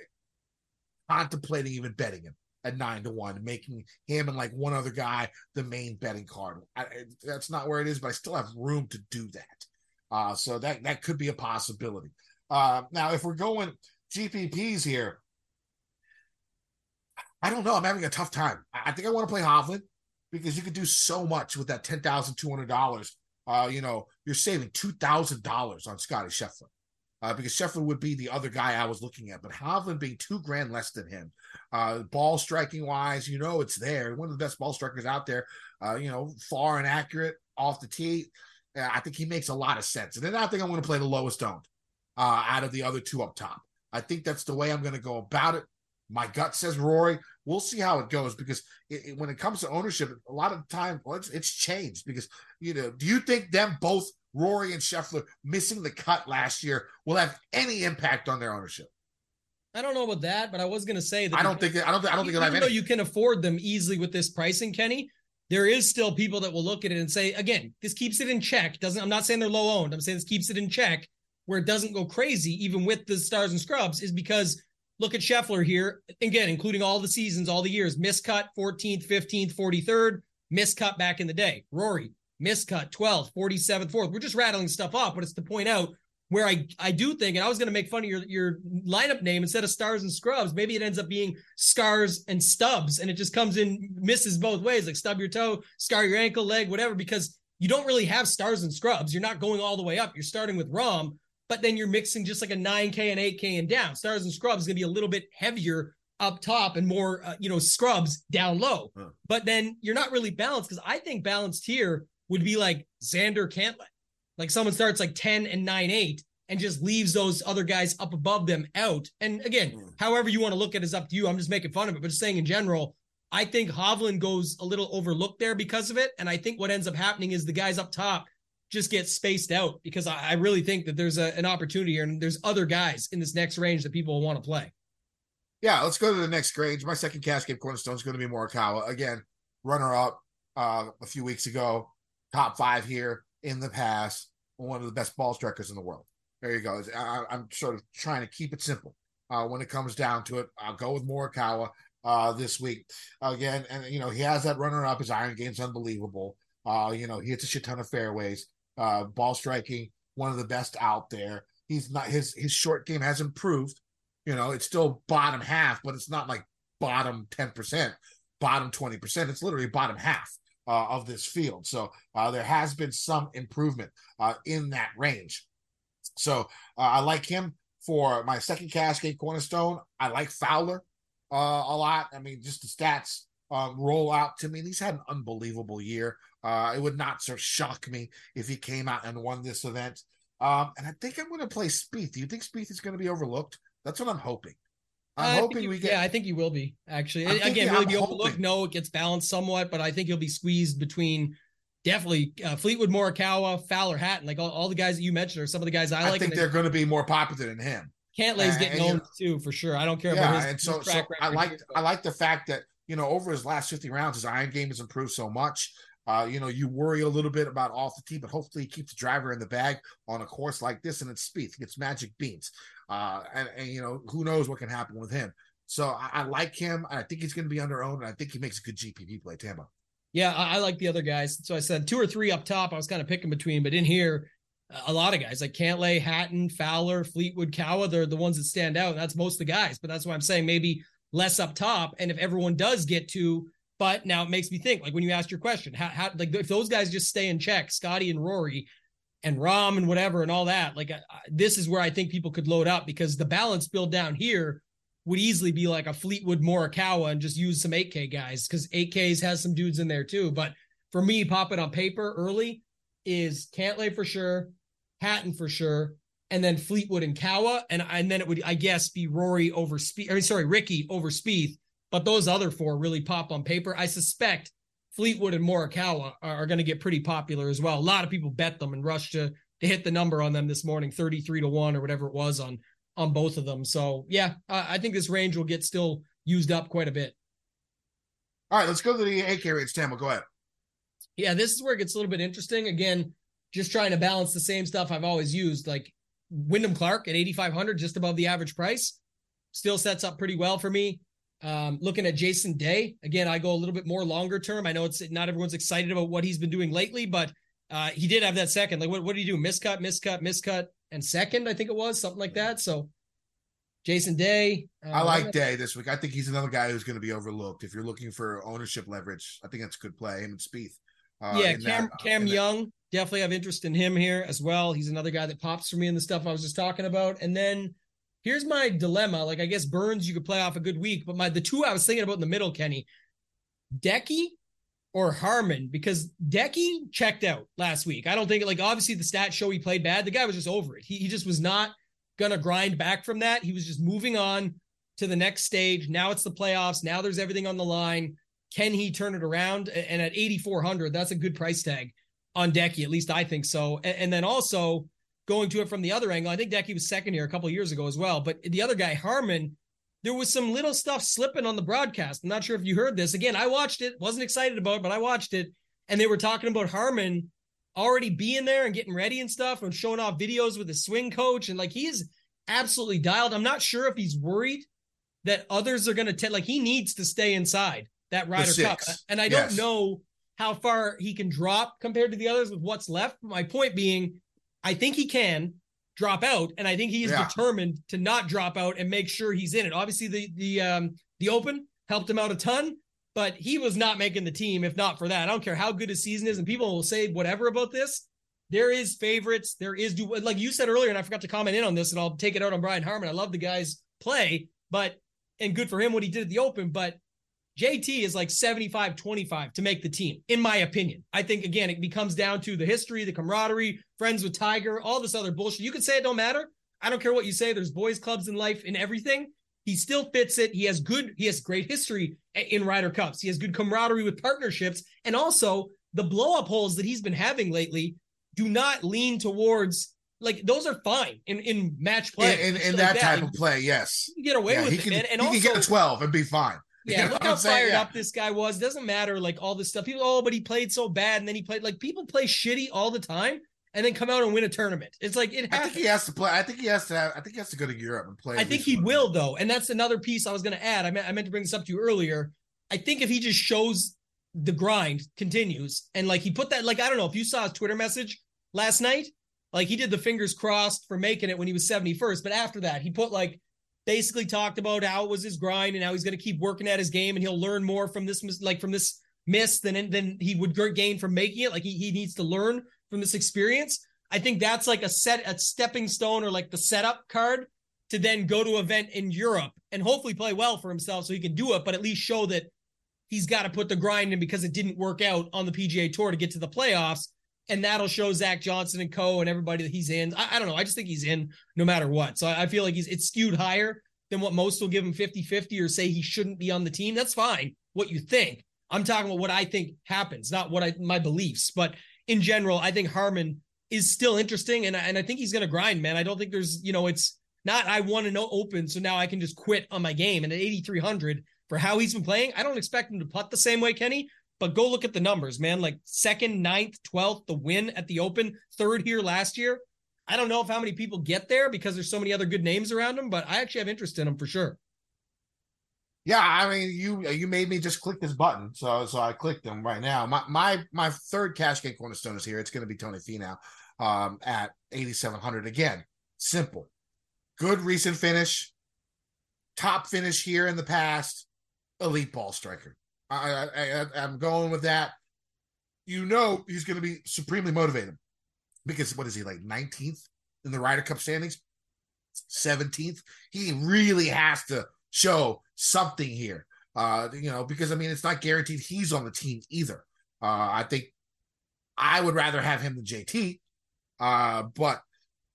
contemplating even betting him at nine to one, making him and like one other guy the main betting card. I, that's not where it is, but I still have room to do that. Uh, so that that could be a possibility. Uh, now, if we're going GPPs here, I don't know. I'm having a tough time. I, think I want to play Hovland because you could do so much with that ten thousand two hundred dollars. Uh, you know, you're saving two thousand dollars on Scotty Scheffler. Uh, because Scheffler would be the other guy I was looking at, but Hovland being two grand less than him, uh, ball striking wise, you know, it's there. One of the best ball strikers out there, uh, you know, far and accurate off the tee. I think he makes a lot of sense. And then I think I'm going to play the lowest owned uh, out of the other two up top. I think that's the way I'm going to go about it. My gut says Rory. We'll see how it goes because it, it, when it comes to ownership, a lot of time well, it's, it's changed. Because you know, do you think them both Rory and Scheffler missing the cut last year will have any impact on their ownership? I don't know about that, but I was going to say that I don't think I don't think I don't think even though you can afford them easily with this pricing, Kenny. There is still people that will look at it and say, again, this keeps it in check. Doesn't I'm not saying they're low owned. I'm saying this keeps it in check where it doesn't go crazy, even with the stars and scrubs, is because look at Scheffler here again, including all the seasons, all the years, miscut 14th, 15th, 43rd, miscut back in the day. Rory, miscut 12th, 47th, 4th. We're just rattling stuff off, but it's to point out where I I do think, and I was going to make fun of your your lineup name instead of stars and scrubs. Maybe it ends up being scars and stubs, and it just comes in misses both ways, like stub your toe, scar your ankle, leg, whatever, because you don't really have stars and scrubs. You're not going all the way up. You're starting with Rahm, but then you're mixing just like a 9K and 8K and down. Stars and scrubs is going to be a little bit heavier up top and more, uh, you know, scrubs down low. Huh. But then you're not really balanced because I think balanced here would be like Xander Cantlay. Like someone starts like 10 and 9 8 and just leaves those other guys up above them out. And again, mm. however you want to look at it is up to you. I'm just making fun of it, but just saying in general, I think Hovland goes a little overlooked there because of it. And I think what ends up happening is the guys up top just get spaced out because I, I really think that there's a, an opportunity here and there's other guys in this next range that people will want to play. Yeah, let's go to the next range. My second cash game cornerstone is going to be Morikawa. Again, runner up uh, a few weeks ago, top five here in the past, one of the best ball strikers in the world. There you go. I, am sort of trying to keep it simple uh, when it comes down to it. I'll go with Morikawa uh, this week again, and you know he has that runner up. His iron game's unbelievable. Uh, you know he hits a shit ton of fairways. Uh, ball striking, one of the best out there. He's not his his short game has improved. You know it's still bottom half, but it's not like bottom ten percent, bottom twenty percent. It's literally bottom half uh, of this field. So uh, there has been some improvement uh, in that range. So uh, I like him for my second cash game cornerstone. I like Fowler uh, a lot. I mean, just the stats uh, roll out to me. He's had an unbelievable year. it would not sort of shock me if he came out and won this event. Um, and I think I'm going to play Spieth. Do you think Spieth is going to be overlooked? That's what I'm hoping. I'm hoping we get. Yeah, I think he will be actually. I'm Again, he be overlooked? No, it gets balanced somewhat, but I think he'll be squeezed between definitely uh, Fleetwood, Morikawa, Fowler, Hatton. Like all, all the guys that you mentioned are some of the guys I, like. I think they're going to be more popular than him. Cantlay's getting owned too for sure. I don't care yeah, about his, and so, his so I like I like the fact that you know over his last 50 rounds, his iron game has improved so much. Uh, you know, you worry a little bit about off the tee, but hopefully he keeps the driver in the bag on a course like this, and it's speed. He gets magic beans. Uh, and, and, you know, who knows what can happen with him. So I, I like him. I think he's going to be under owned, and I think he makes a good GPP play, Tambo. Yeah, I, I, like the other guys. So I said two or three up top. I was kind of picking between, but in here, a lot of guys like Cantlay, Hatton, Fowler, Fleetwood, Kawa. They're the ones that stand out. That's most of the guys, but that's why I'm saying maybe less up top. And if everyone does get to, but now it makes me think like when you asked your question, how, how like if those guys just stay in check, Scotty and Rory, and Rahm and whatever and all that. Like this is where I think people could load up because the balance build down here would easily be like a Fleetwood Morikawa and just use some 8K guys because 8Ks has some dudes in there too. But for me, pop it on paper early is Cantlay for sure, Hatton for sure, and then Fleetwood and Kawa, and and then it would I guess be Rory over Spieth. Or sorry, Ricky over Spieth. But those other four really pop on paper. I suspect Fleetwood and Morikawa are, are going to get pretty popular as well. A lot of people bet them and rush to to hit the number on them this morning, 33 to 1 or whatever it was on on both of them. So yeah, I, I think this range will get still used up quite a bit. All right, let's go to the 8K rates. Tambo, go ahead. Yeah, this is where it gets a little bit interesting. Again, just trying to balance the same stuff I've always used, like Wyndham Clark at 8,500, just above the average price, still sets up pretty well for me. Um, looking at Jason Day, again, I go a little bit more longer term. I know it's not everyone's excited about what he's been doing lately, but uh, he did have that second. Like, what, what did he do? Miscut, miscut, miscut, and second, I think it was something like that. So, Jason Day. Uh, I like Day this week. I think he's another guy who's going to be overlooked. If you're looking for ownership leverage, I think that's a good play. Him and Spieth. Uh, yeah, Cam, that, uh, Cam Young, that. definitely have interest in him here as well. He's another guy that pops for me in the stuff I was just talking about. And then here's my dilemma. Like, I guess Burns, you could play off a good week, but my the two I was thinking about in the middle, Kenny, Decky or Harman, because Decky checked out last week. I don't think like obviously the stats show he played bad. The guy was just over it. He, he just was not gonna grind back from that. He was just moving on to the next stage. Now it's the playoffs. Now there's everything on the line. Can he turn it around? And at 8,400, that's a good price tag on Decky. At least I think so. And, and, then also going to it from the other angle, I think Decky was second here a couple years ago as well. But the other guy, Harman, there was some little stuff slipping on the broadcast. I'm not sure if you heard this. Again, I watched it, wasn't excited about it, but I watched it. And they were talking about Harman already being there and getting ready and stuff and showing off videos with his swing coach. And like he's absolutely dialed. I'm not sure if he's worried that others are going to tell, like he needs to stay inside that Ryder Cup. And I don't know how far he can drop compared to the others with what's left. My point being, I think he can drop out, and I think he's yeah. determined to not drop out and make sure he's in it. Obviously, the the um the Open helped him out a ton, but he was not making the team if not for that. I don't care how good his season is, and people will say whatever about this. There is favorites. There is do like you said earlier, and I forgot to comment in on this, and I'll take it out on Brian Harman. I love the guy's play, but and good for him what he did at the Open, but JT is like 75 25 to make the team, in my opinion. I think, again, it becomes down to the history, the camaraderie, friends with Tiger, all this other bullshit. You can say it don't matter. I don't care what you say. There's boys' clubs in life and everything. He still fits it. He has good, he has great history in Ryder Cups. He has good camaraderie with partnerships. And also, the blow up holes that he's been having lately do not lean towards like those are fine in, in match play. In, in, in that, that, type of play, yes. You get away yeah, with it, can, man. And he also, can get a 12 and be fine. *laughs* Yeah, look how fired yeah. up this guy was. Doesn't matter, like all this stuff. People, oh, but he played so bad, and then he played like people play shitty all the time, and then come out and win a tournament. It's like it. Has, I think he has to play. I think he has to. Have, I think he has to go to Europe and play. I think he will though, and that's another piece I was going to add. I meant I meant to bring this up to you earlier. I think if he just shows the grind continues, and like he put that, like I don't know if you saw his Twitter message last night, like he did the fingers crossed for making it when he was seventy first, but after that he put like basically talked about how it was his grind and how he's going to keep working at his game and he'll learn more from this like from this miss than than he would gain from making it. Like he, he needs to learn from this experience. I think that's like a set a stepping stone or like the setup card to then go to event in Europe and hopefully play well for himself so he can do it, but at least show that he's got to put the grind in because it didn't work out on the PGA tour to get to the playoffs. And that'll show Zach Johnson and Co. and everybody that he's in. I, I don't know. I just think he's in no matter what. So I, I feel like he's it's skewed higher than what most will give him 50 50 or say he shouldn't be on the team. That's fine. What you think. I'm talking about what I think happens, not what I my beliefs. But in general, I think Harman is still interesting, and and I think he's going to grind, man. I don't think there's you know it's not I want to know open, so now I can just quit on my game. And at 8,300 for how he's been playing, I don't expect him to putt the same way, Kenny. But go look at the numbers, man. Like second, ninth, twelfth, the win at the Open, third here last year. I don't know if how many people get there because there's so many other good names around him, but I actually have interest in him for sure. Yeah, I mean, you you made me just click this button, so so I clicked them right now. My my my third cash game cornerstone is here. It's going to be Tony Finau um, at 8,700 again. Simple, good recent finish, top finish here in the past, elite ball striker. I, I, I am going with that. You know, he's going to be supremely motivated because what is he like 19th in the Ryder Cup standings? 17th. He really has to show something here. Uh, you know, because I mean, it's not guaranteed he's on the team either. Uh, I think I would rather have him than JT. Uh, but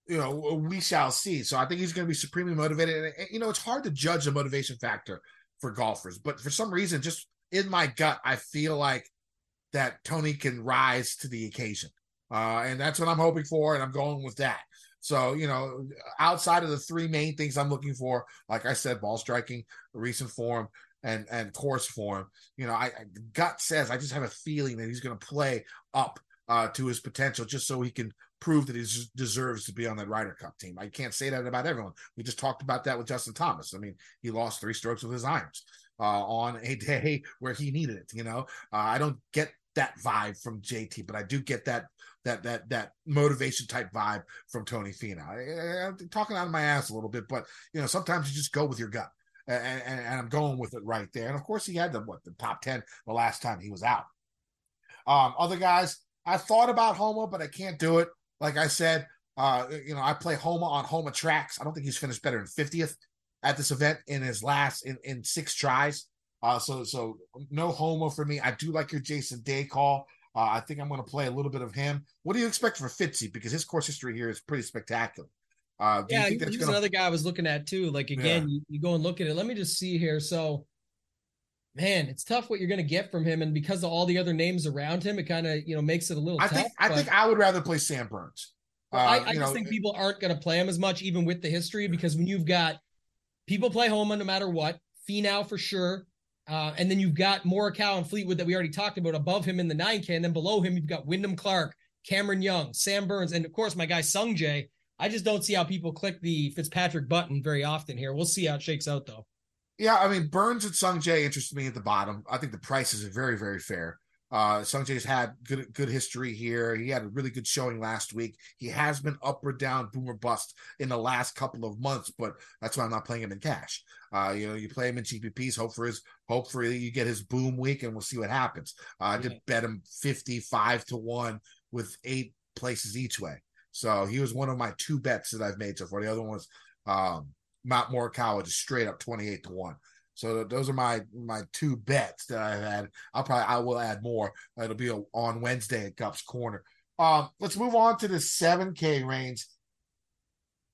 you know, we shall see. So I think he's going to be supremely motivated. And, and, you know, it's hard to judge the motivation factor for golfers, but for some reason, just in my gut, I feel like that Tony can rise to the occasion. Uh, and that's what I'm hoping for, and I'm going with that. So, you know, outside of the three main things I'm looking for, like I said, ball striking, recent form, and and course form. You know, I, I gut says I just have a feeling that he's going to play up uh, to his potential, just so he can prove that he deserves to be on that Ryder Cup team. I can't say that about everyone. We just talked about that with Justin Thomas. I mean, he lost three strokes with his irons uh, on a day *laughs* where he needed it. You know, uh, I don't get that vibe from JT, but I do get that that that that motivation type vibe from Tony Finau. I, am talking out of my ass a little bit, but you know sometimes you just go with your gut, and, and, and, I'm going with it right there. And of course, he had the what the top ten the last time he was out. Um, other guys, I thought about Homa, but I can't do it. Like I said, uh, you know, I play Homa on Homa tracks. I don't think he's finished better than 50th at this event in his last in, in six tries. Uh, so so no Homa for me. I do like your Jason Day call. Uh, I think I'm going to play a little bit of him. What do you expect for Fitzy? Because his course history here is pretty spectacular. Uh, do yeah, you think he's that's gonna another guy I was looking at too. Like again, you, you go and look at it. Let me just see here. So, man, it's tough what you're going to get from him, and because of all the other names around him, it kind of you know makes it a little. I tough, think I think I would rather play Sam Burns. Well, I, Uh, I just know, think people aren't going to play him as much, even with the history, because when you've got people play Homa no matter what, Finau for sure, uh, and then you've got Morikawa and Fleetwood that we already talked about above him in the 9K, and then below him you've got Wyndham Clark, Cameron Young, Sam Burns, and of course my guy Sung Jae. I just don't see how people click the Fitzpatrick button very often here. We'll see how it shakes out though. Yeah, I mean Burns and Sung Jae interest me at the bottom. I think the prices are very, very fair. Uh Sung Jae's had good good history here. He had a really good showing last week. He has been up or down, boom or bust in the last couple of months, but that's why I'm not playing him in cash. Uh, you know, you play him in GPPs, hope for his hopefully you get his boom week and we'll see what happens. Uh, I did bet him 55 to 1 with eight places each way. So he was one of my two bets that I've made so far. The other one was um Mount Morikawa just straight up 28 to 1. So those are my my two bets that I've had. I'll probably I will add more. It'll be on Wednesday at Gups Corner. Um, let's move on to the 7K range.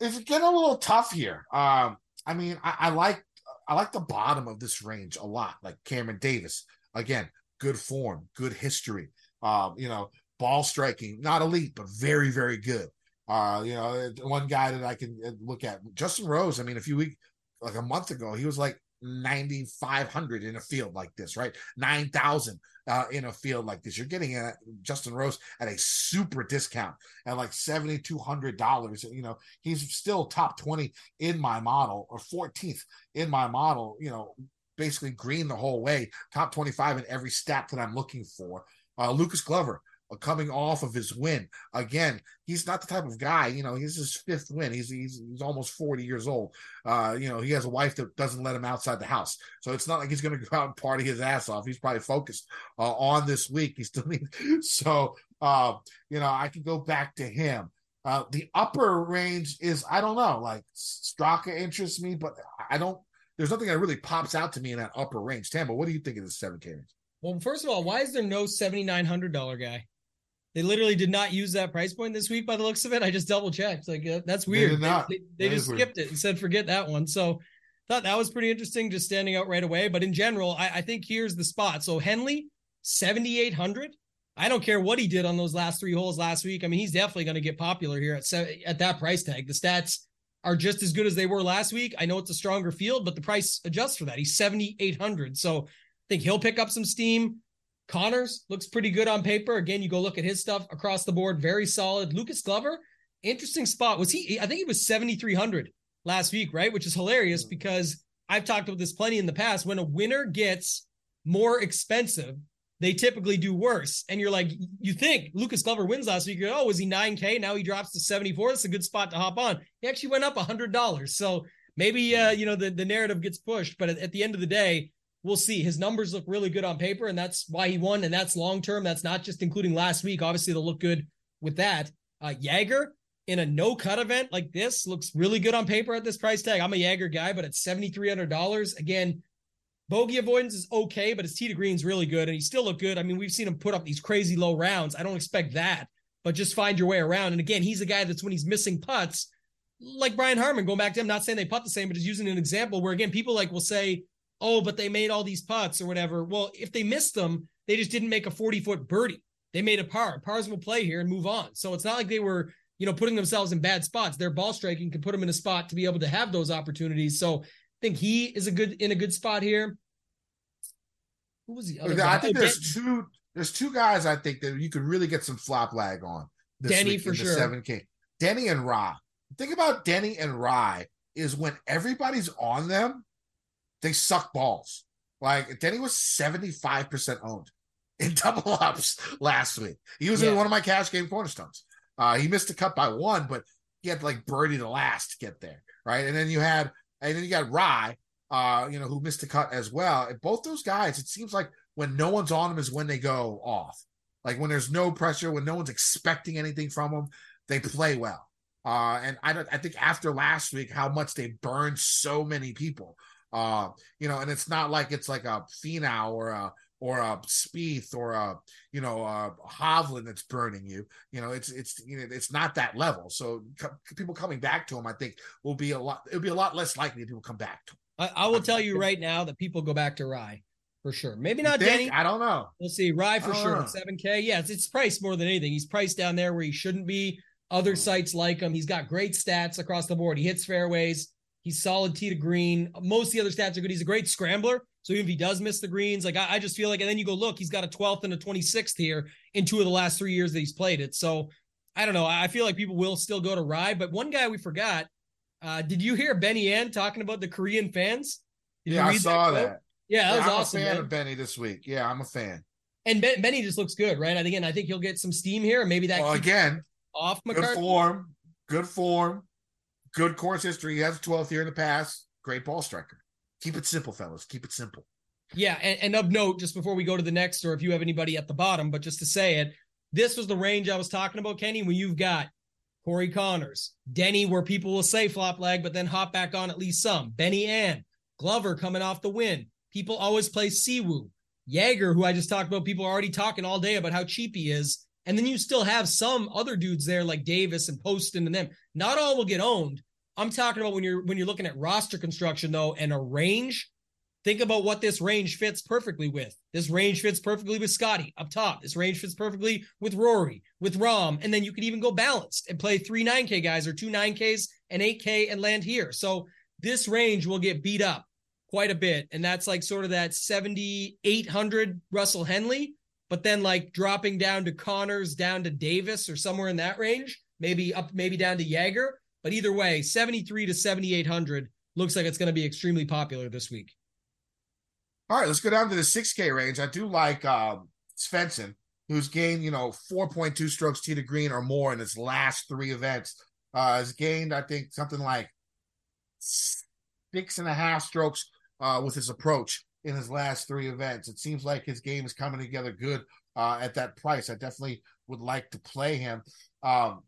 It's getting a little tough here. Um, I mean, I, I like I like the bottom of this range a lot, like Cameron Davis. Again, good form, good history. Um, you know, ball striking, not elite, but very, very good. Uh, you know, one guy that I can uh, look at, Justin Rose. I mean, a few weeks, like a month ago, he was like 9,500 in a field like this, right? 9,000 uh, in a field like this. You're getting at Justin Rose at a super discount at like $7,200. You know, he's still top 20 in my model or 14th in my model, you know, basically green the whole way, top 25 in every stat that I'm looking for. Uh, Lucas Glover, uh, coming off of his win. Again, he's not the type of guy, you know, he's his fifth win. He's he's, he's almost 40 years old. Uh, you know, he has a wife that doesn't let him outside the house. So it's not like he's going *laughs* to go out and party his ass off. He's probably focused uh, on this week. He's *laughs* still so uh, you know, I can go back to him. Uh, the upper range is I don't know, like Straka interests me, but I don't there's nothing that really pops out to me in that upper range. Tambo, what do you think of the 7K range? Well, first of all, why is there no seventy nine hundred dollar guy? They literally did not use that price point this week by the looks of it. I just double checked. Like uh, that's weird. did not. They, they That just is weird. skipped it and said forget that one. So thought that was pretty interesting, just standing out right away. But in general, I, I think here's the spot. So Henley, seventy eight hundred. I don't care what he did on those last three holes last week. I mean, he's definitely going to get popular here at se- at that price tag. The stats are just as good as they were last week. I know it's a stronger field, but the price adjusts for that. He's seventy eight hundred. So I think he'll pick up some steam. Conners looks pretty good on paper. Again, you go look at his stuff across the board, very solid. Lucas Glover, interesting spot. Was he? I think he was 7,300 last week, right? Which is hilarious because I've talked about this plenty in the past. When a winner gets more expensive, they typically do worse. And you're like, you think Lucas Glover wins last week. Go, oh, was he 9K? Now he drops to 74. That's a good spot to hop on. He actually went up $100. So maybe, uh, you know, the, the narrative gets pushed. But at, at the end of the day, we'll see. His numbers look really good on paper, and that's why he won. And that's long term. That's not just including last week. Obviously, they'll look good with that. Uh, Jaeger in a no cut event like this looks really good on paper at this price tag. I'm a Jaeger guy, but at $7,300, again, bogey avoidance is okay, but his tee to green's really good, and he still look good. I mean, we've seen him put up these crazy low rounds. I don't expect that, but just find your way around. And again, he's a guy that's when he's missing putts, like Brian Harman, going back to him, not saying they putt the same, but just using an example where again, people like will say, oh, but they made all these putts or whatever. Well, if they missed them, they just didn't make a 40 foot birdie. They made a par. Pars will play here and move on. So it's not like they were, you know, putting themselves in bad spots. Their ball striking can put them in a spot to be able to have those opportunities. So I think he is a good in a good spot here. Who was the other? I guy? think Oh, there's two there's two guys I think that you could really get some flop lag on. Denny for sure. 7K. Denny and Rai. Think about Denny and Rai is when everybody's on them, they suck balls. Like Denny was 75% owned in *laughs* double ups last week. He was Yeah. in one of my cash game cornerstones. Uh, he missed a cut by one, but he had like birdie the last to get there, right? And then you had, and then you got Rai, uh, you know, who missed a cut as well. And both those guys, it seems like when no one's on them is when they go off. Like when there's no pressure, when no one's expecting anything from them, they play well. Uh, and I don't, I think after last week, how much they burned so many people. Uh, you know, and it's not like it's like a Finau or a or a Spieth or a you know a Hovland that's burning you. You know, it's it's you know it's not that level. So co- people coming back to him, I think, will be a lot. It'll be a lot less likely people come back to him. I, I will tell you right now that people go back to Rai for sure. Maybe not Denny. I don't know. We'll see. Rai for sure. Seven K. Yes, it's, it's priced more than anything. He's priced down there where he shouldn't be. Other sites like him. He's got great stats across the board. He hits fairways. He's solid tee to green. Most of the other stats are good. He's a great scrambler. So even if he does miss the greens, like I, I, just feel like, and then you go look, he's got a 12th and a 26th here in two of the last three years that he's played it. So I don't know. I feel like people will still go to Rai, but one guy we forgot. Uh, did you hear Benny An talking about the Korean fans? Did yeah, I saw that. that. Yeah, that yeah, was I'm awesome. a fan man. of Benny this week. Yeah, I'm a fan. And ben, Benny just looks good, right? Again, I think he'll get some steam here, maybe that. Well, again, off McCarthy. Good form, good form, good course history. He has a 12th year in the past. Great ball striker. Keep it simple, fellas. Keep it simple. Yeah, and, and of note, just before we go to the next, or if you have anybody at the bottom, but just to say it, this was the range I was talking about, Kenny. When you've got Corey Conners, Denny, where people will say flop leg, but then hop back on at least some. Benny An, Glover coming off the win. People always play Siwoo. Jaeger, who I just talked about, people are already talking all day about how cheap he is. And then you still have some other dudes there like Davis and Poston and them. Not all will get owned. I'm talking about when you're when you're looking at roster construction though and a range. Think about what this range fits perfectly with. This range fits perfectly with Scotty up top. This range fits perfectly with Rory, with Rahm, and then you could even go balanced and play three 9K guys or two 9Ks and 8K and land here. So this range will get beat up quite a bit. And that's like sort of that 7,800 Russell Henley, but then like dropping down to Conners, down to Davis or somewhere in that range, maybe up, maybe down to Jaeger. But either way, 73 to 7,800 looks like it's going to be extremely popular this week. All right, let's go down to the 6K range. I do like um, Svensson, who's gained, you know, 4.2 strokes tee to green or more in his last three events. Uh, has gained, I think, something like six and a half strokes uh, with his approach in his last three events. It seems like his game is coming together good uh, at that price. I definitely would like to play him. Um,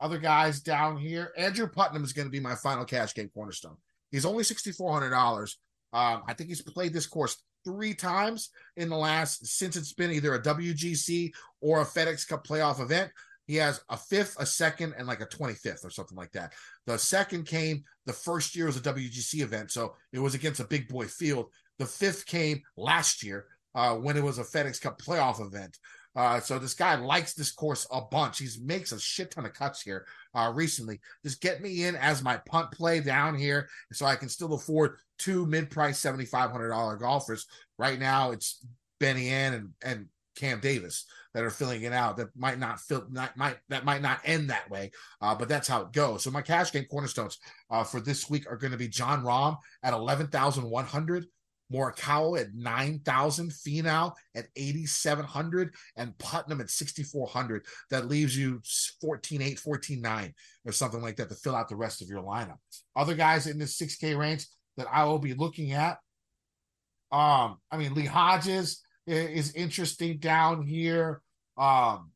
other guys down here, Andrew Putnam is going to be my final cash game cornerstone. He's only sixty four hundred dollars. Um, I think he's played this course three times in the last since it's been either a WGC or a FedEx Cup playoff event. He has a fifth, a second, and like a 25th or something like that. The second came the first year was a WGC event, so it was against a big boy field. The fifth came last year uh, when it was a FedEx Cup playoff event. Uh, so this guy likes this course a bunch. He makes a shit ton of cuts here uh, recently. Just get me in as my punt play down here, so I can still afford two mid-price seventy five hundred dollar golfers. Right now, it's Benny An and and Cam Davis that are filling it out that might not fill not might that might not end that way uh, but that's how it goes so my cash game cornerstones uh, for this week are going to be Jon Rahm at 11,100 Morikawa at 9,000 Finau at 8,700 and Putnam at 6,400 that leaves you 14.8 14.9 or something like that to fill out the rest of your lineup other guys in this 6k range that I will be looking at um I mean Lee Hodges is interesting down here. Um,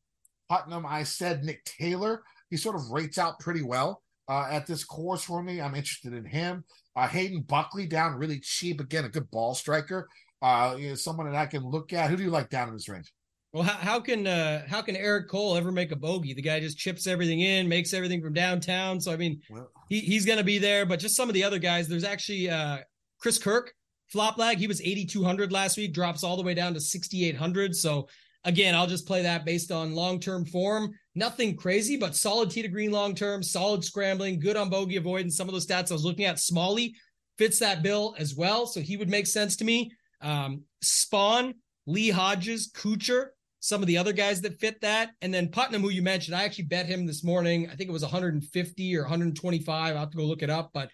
Putnam, I said Nick Taylor. He sort of rates out pretty well uh, at this course for me. I'm interested in him. Uh, Hayden Buckley down really cheap. Again, a good ball striker. Uh, you know, someone that I can look at. Who do you like down in this range? Well, how, how can uh, how can Eric Cole ever make a bogey? The guy just chips everything in, makes everything from downtown. So I mean, well, he, he's going to be there. But just some of the other guys. There's actually uh, Chris Kirk Flop lag, he was 8,200 last week, drops all the way down to 6,800. So again, I'll just play that based on long term form. Nothing crazy, but solid tee to green long term, solid scrambling, good on bogey avoidance. Some of those stats I was looking at, Smalley fits that bill as well. So he would make sense to me. Um, Spaun, Lee Hodges, Kuchar, some of the other guys that fit that. And then Putnam, who you mentioned, I actually bet him this morning. I think it was 150 or 125. I'll have to go look it up, but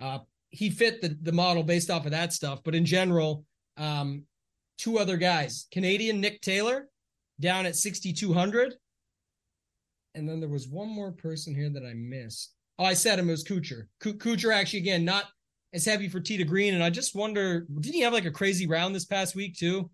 uh, he fit the, the model based off of that stuff. But in general, um, two other guys, Canadian Nick Taylor down at 6,200. And then there was one more person here that I missed. Oh, I said him. It was Kuchar. Kuchar actually, again, not as heavy for to green. And I just wonder, didn't he have like a crazy round this past week too?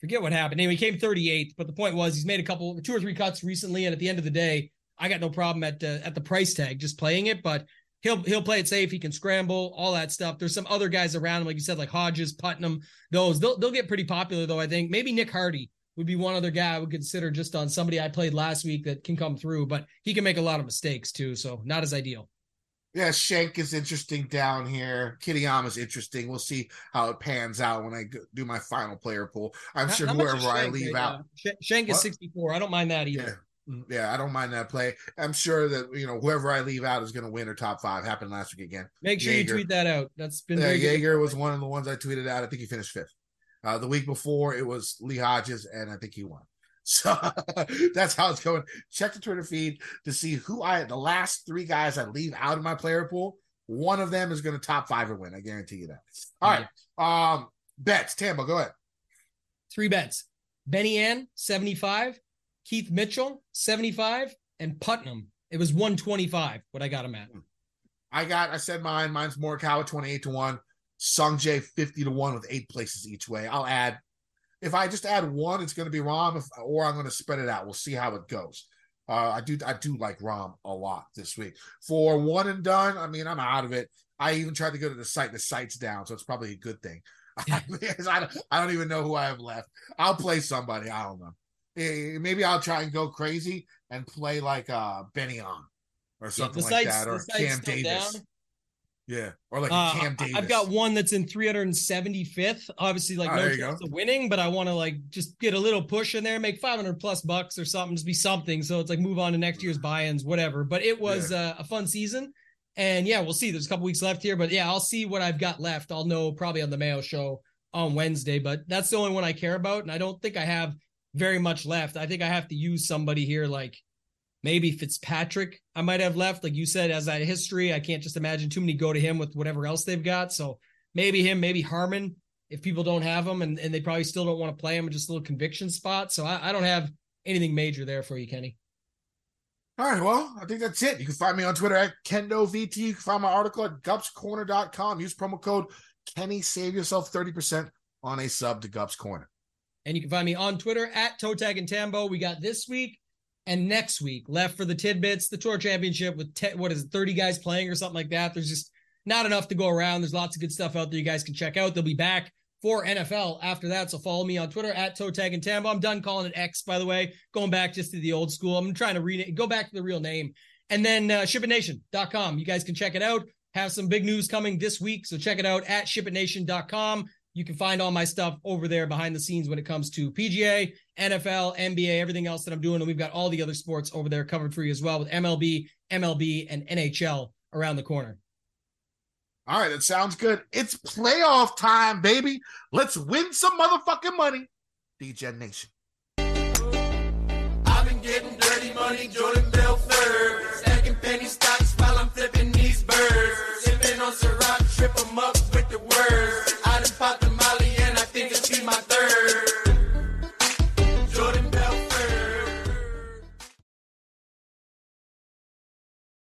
Forget what happened. Anyway, he came 38th, but the point was he's made a couple, two or three cuts recently. And at the end of the day, I got no problem at uh, at the price tag just playing it. But he'll he'll play it safe. He can scramble, all that stuff. There's some other guys around him, like you said, like Hodges, Putnam. Those they'll they'll get pretty popular though. I think maybe Nick Hardy would be one other guy I would consider just on somebody I played last week that can come through, but he can make a lot of mistakes too, so not as ideal. Yeah, Schenk is interesting down here. Kitayama is interesting. We'll see how it pans out when I do my final player pool. I'm sure whoever I leave out. Schenk is 64. I don't mind that either. Yeah. Mm, yeah, I don't mind that play. I'm sure that you know whoever I leave out is going to win or top five. Happened last week again. Make sure Jaeger. you tweet that out. That's been yeah. Jaeger was one of the ones I tweeted out. I think he finished fifth. Uh, the week before it was Lee Hodges, and I think he won. *laughs* So *laughs* that's how it's going. Check the Twitter feed to see who I the last three guys I leave out of my player pool. One of them is going to top five or win. I guarantee you that. All right. Um, bets. Tambo, go ahead. Three bets. Benny An, 75. Keith Mitchell, 75. And Putnam. It was 125 what I got him at. I got, I said mine. Mine's Morikawa 28 to 1. Sung Jae 50 to 1 with eight places each way. I'll add if I just add one, it's going to be Rahm, if, or I'm going to spread it out. We'll see how it goes. Uh, I do I do like Rahm a lot this week. For one and done, I mean, I'm out of it. I even tried to go to the site. The site's down, so it's probably a good thing. *laughs* *laughs* I, don't, I don't even know who I have left. I'll play somebody. I don't know. Eh, maybe I'll try and go crazy and play like uh Benny An or something yeah, like that, or Cam Davis. Down. Yeah, or like uh, Cam Davis. I've got one that's in 375th. Obviously, like oh, no chance of winning, but I want to like just get a little push in there, make 500 plus bucks or something, just be something. So it's like move on to next year's buy-ins, whatever. But it was yeah. uh, a fun season, and yeah, we'll see. There's a couple weeks left here, but yeah, I'll see what I've got left. I'll know probably on the Mayo show on Wednesday, but that's the only one I care about, and I don't think I have very much left. I think I have to use somebody here like maybe Fitzpatrick I might have left. Like you said, as that history, I can't just imagine too many go to him with whatever else they've got. So maybe him, maybe Harman, if people don't have him and, and they probably still don't want to play him, just a little conviction spot. So I, I don't have anything major there for you, Kenny. All right, well, I think that's it. You can find me on Twitter at KendoVT. You can find my article at gupscorner.com. Use promo code Kenny. Save yourself 30% on a sub to Gups Corner. And you can find me on Twitter at ToeTagginTambo. We got this week and next week left for the tidbits, the tour championship with te- what is it, 30 guys playing or something like that. There's just not enough to go around. There's lots of good stuff out there you guys can check out. They'll be back for NFL after that. So follow me on Twitter at ToeTagginTambo. I'm done calling it X, by the way, going back just to the old school. I'm trying to read it, go back to the real name. And then uh, shipitnation.com. You guys can check it out. Have some big news coming this week. So check it out at shipitnation.com. You can find all my stuff over there behind the scenes when it comes to PGA, NFL, NBA, everything else that I'm doing. And we've got all the other sports over there covered for you as well with MLB, MLB, and NHL around the corner. All right, that sounds good. It's playoff time, baby. Let's win some motherfucking money, DJ Nation. I've been getting dirty money, Jordan Belfort. Stacking penny stocks while I'm flipping these birds. Sipping on Ciroc, trip them up with the words.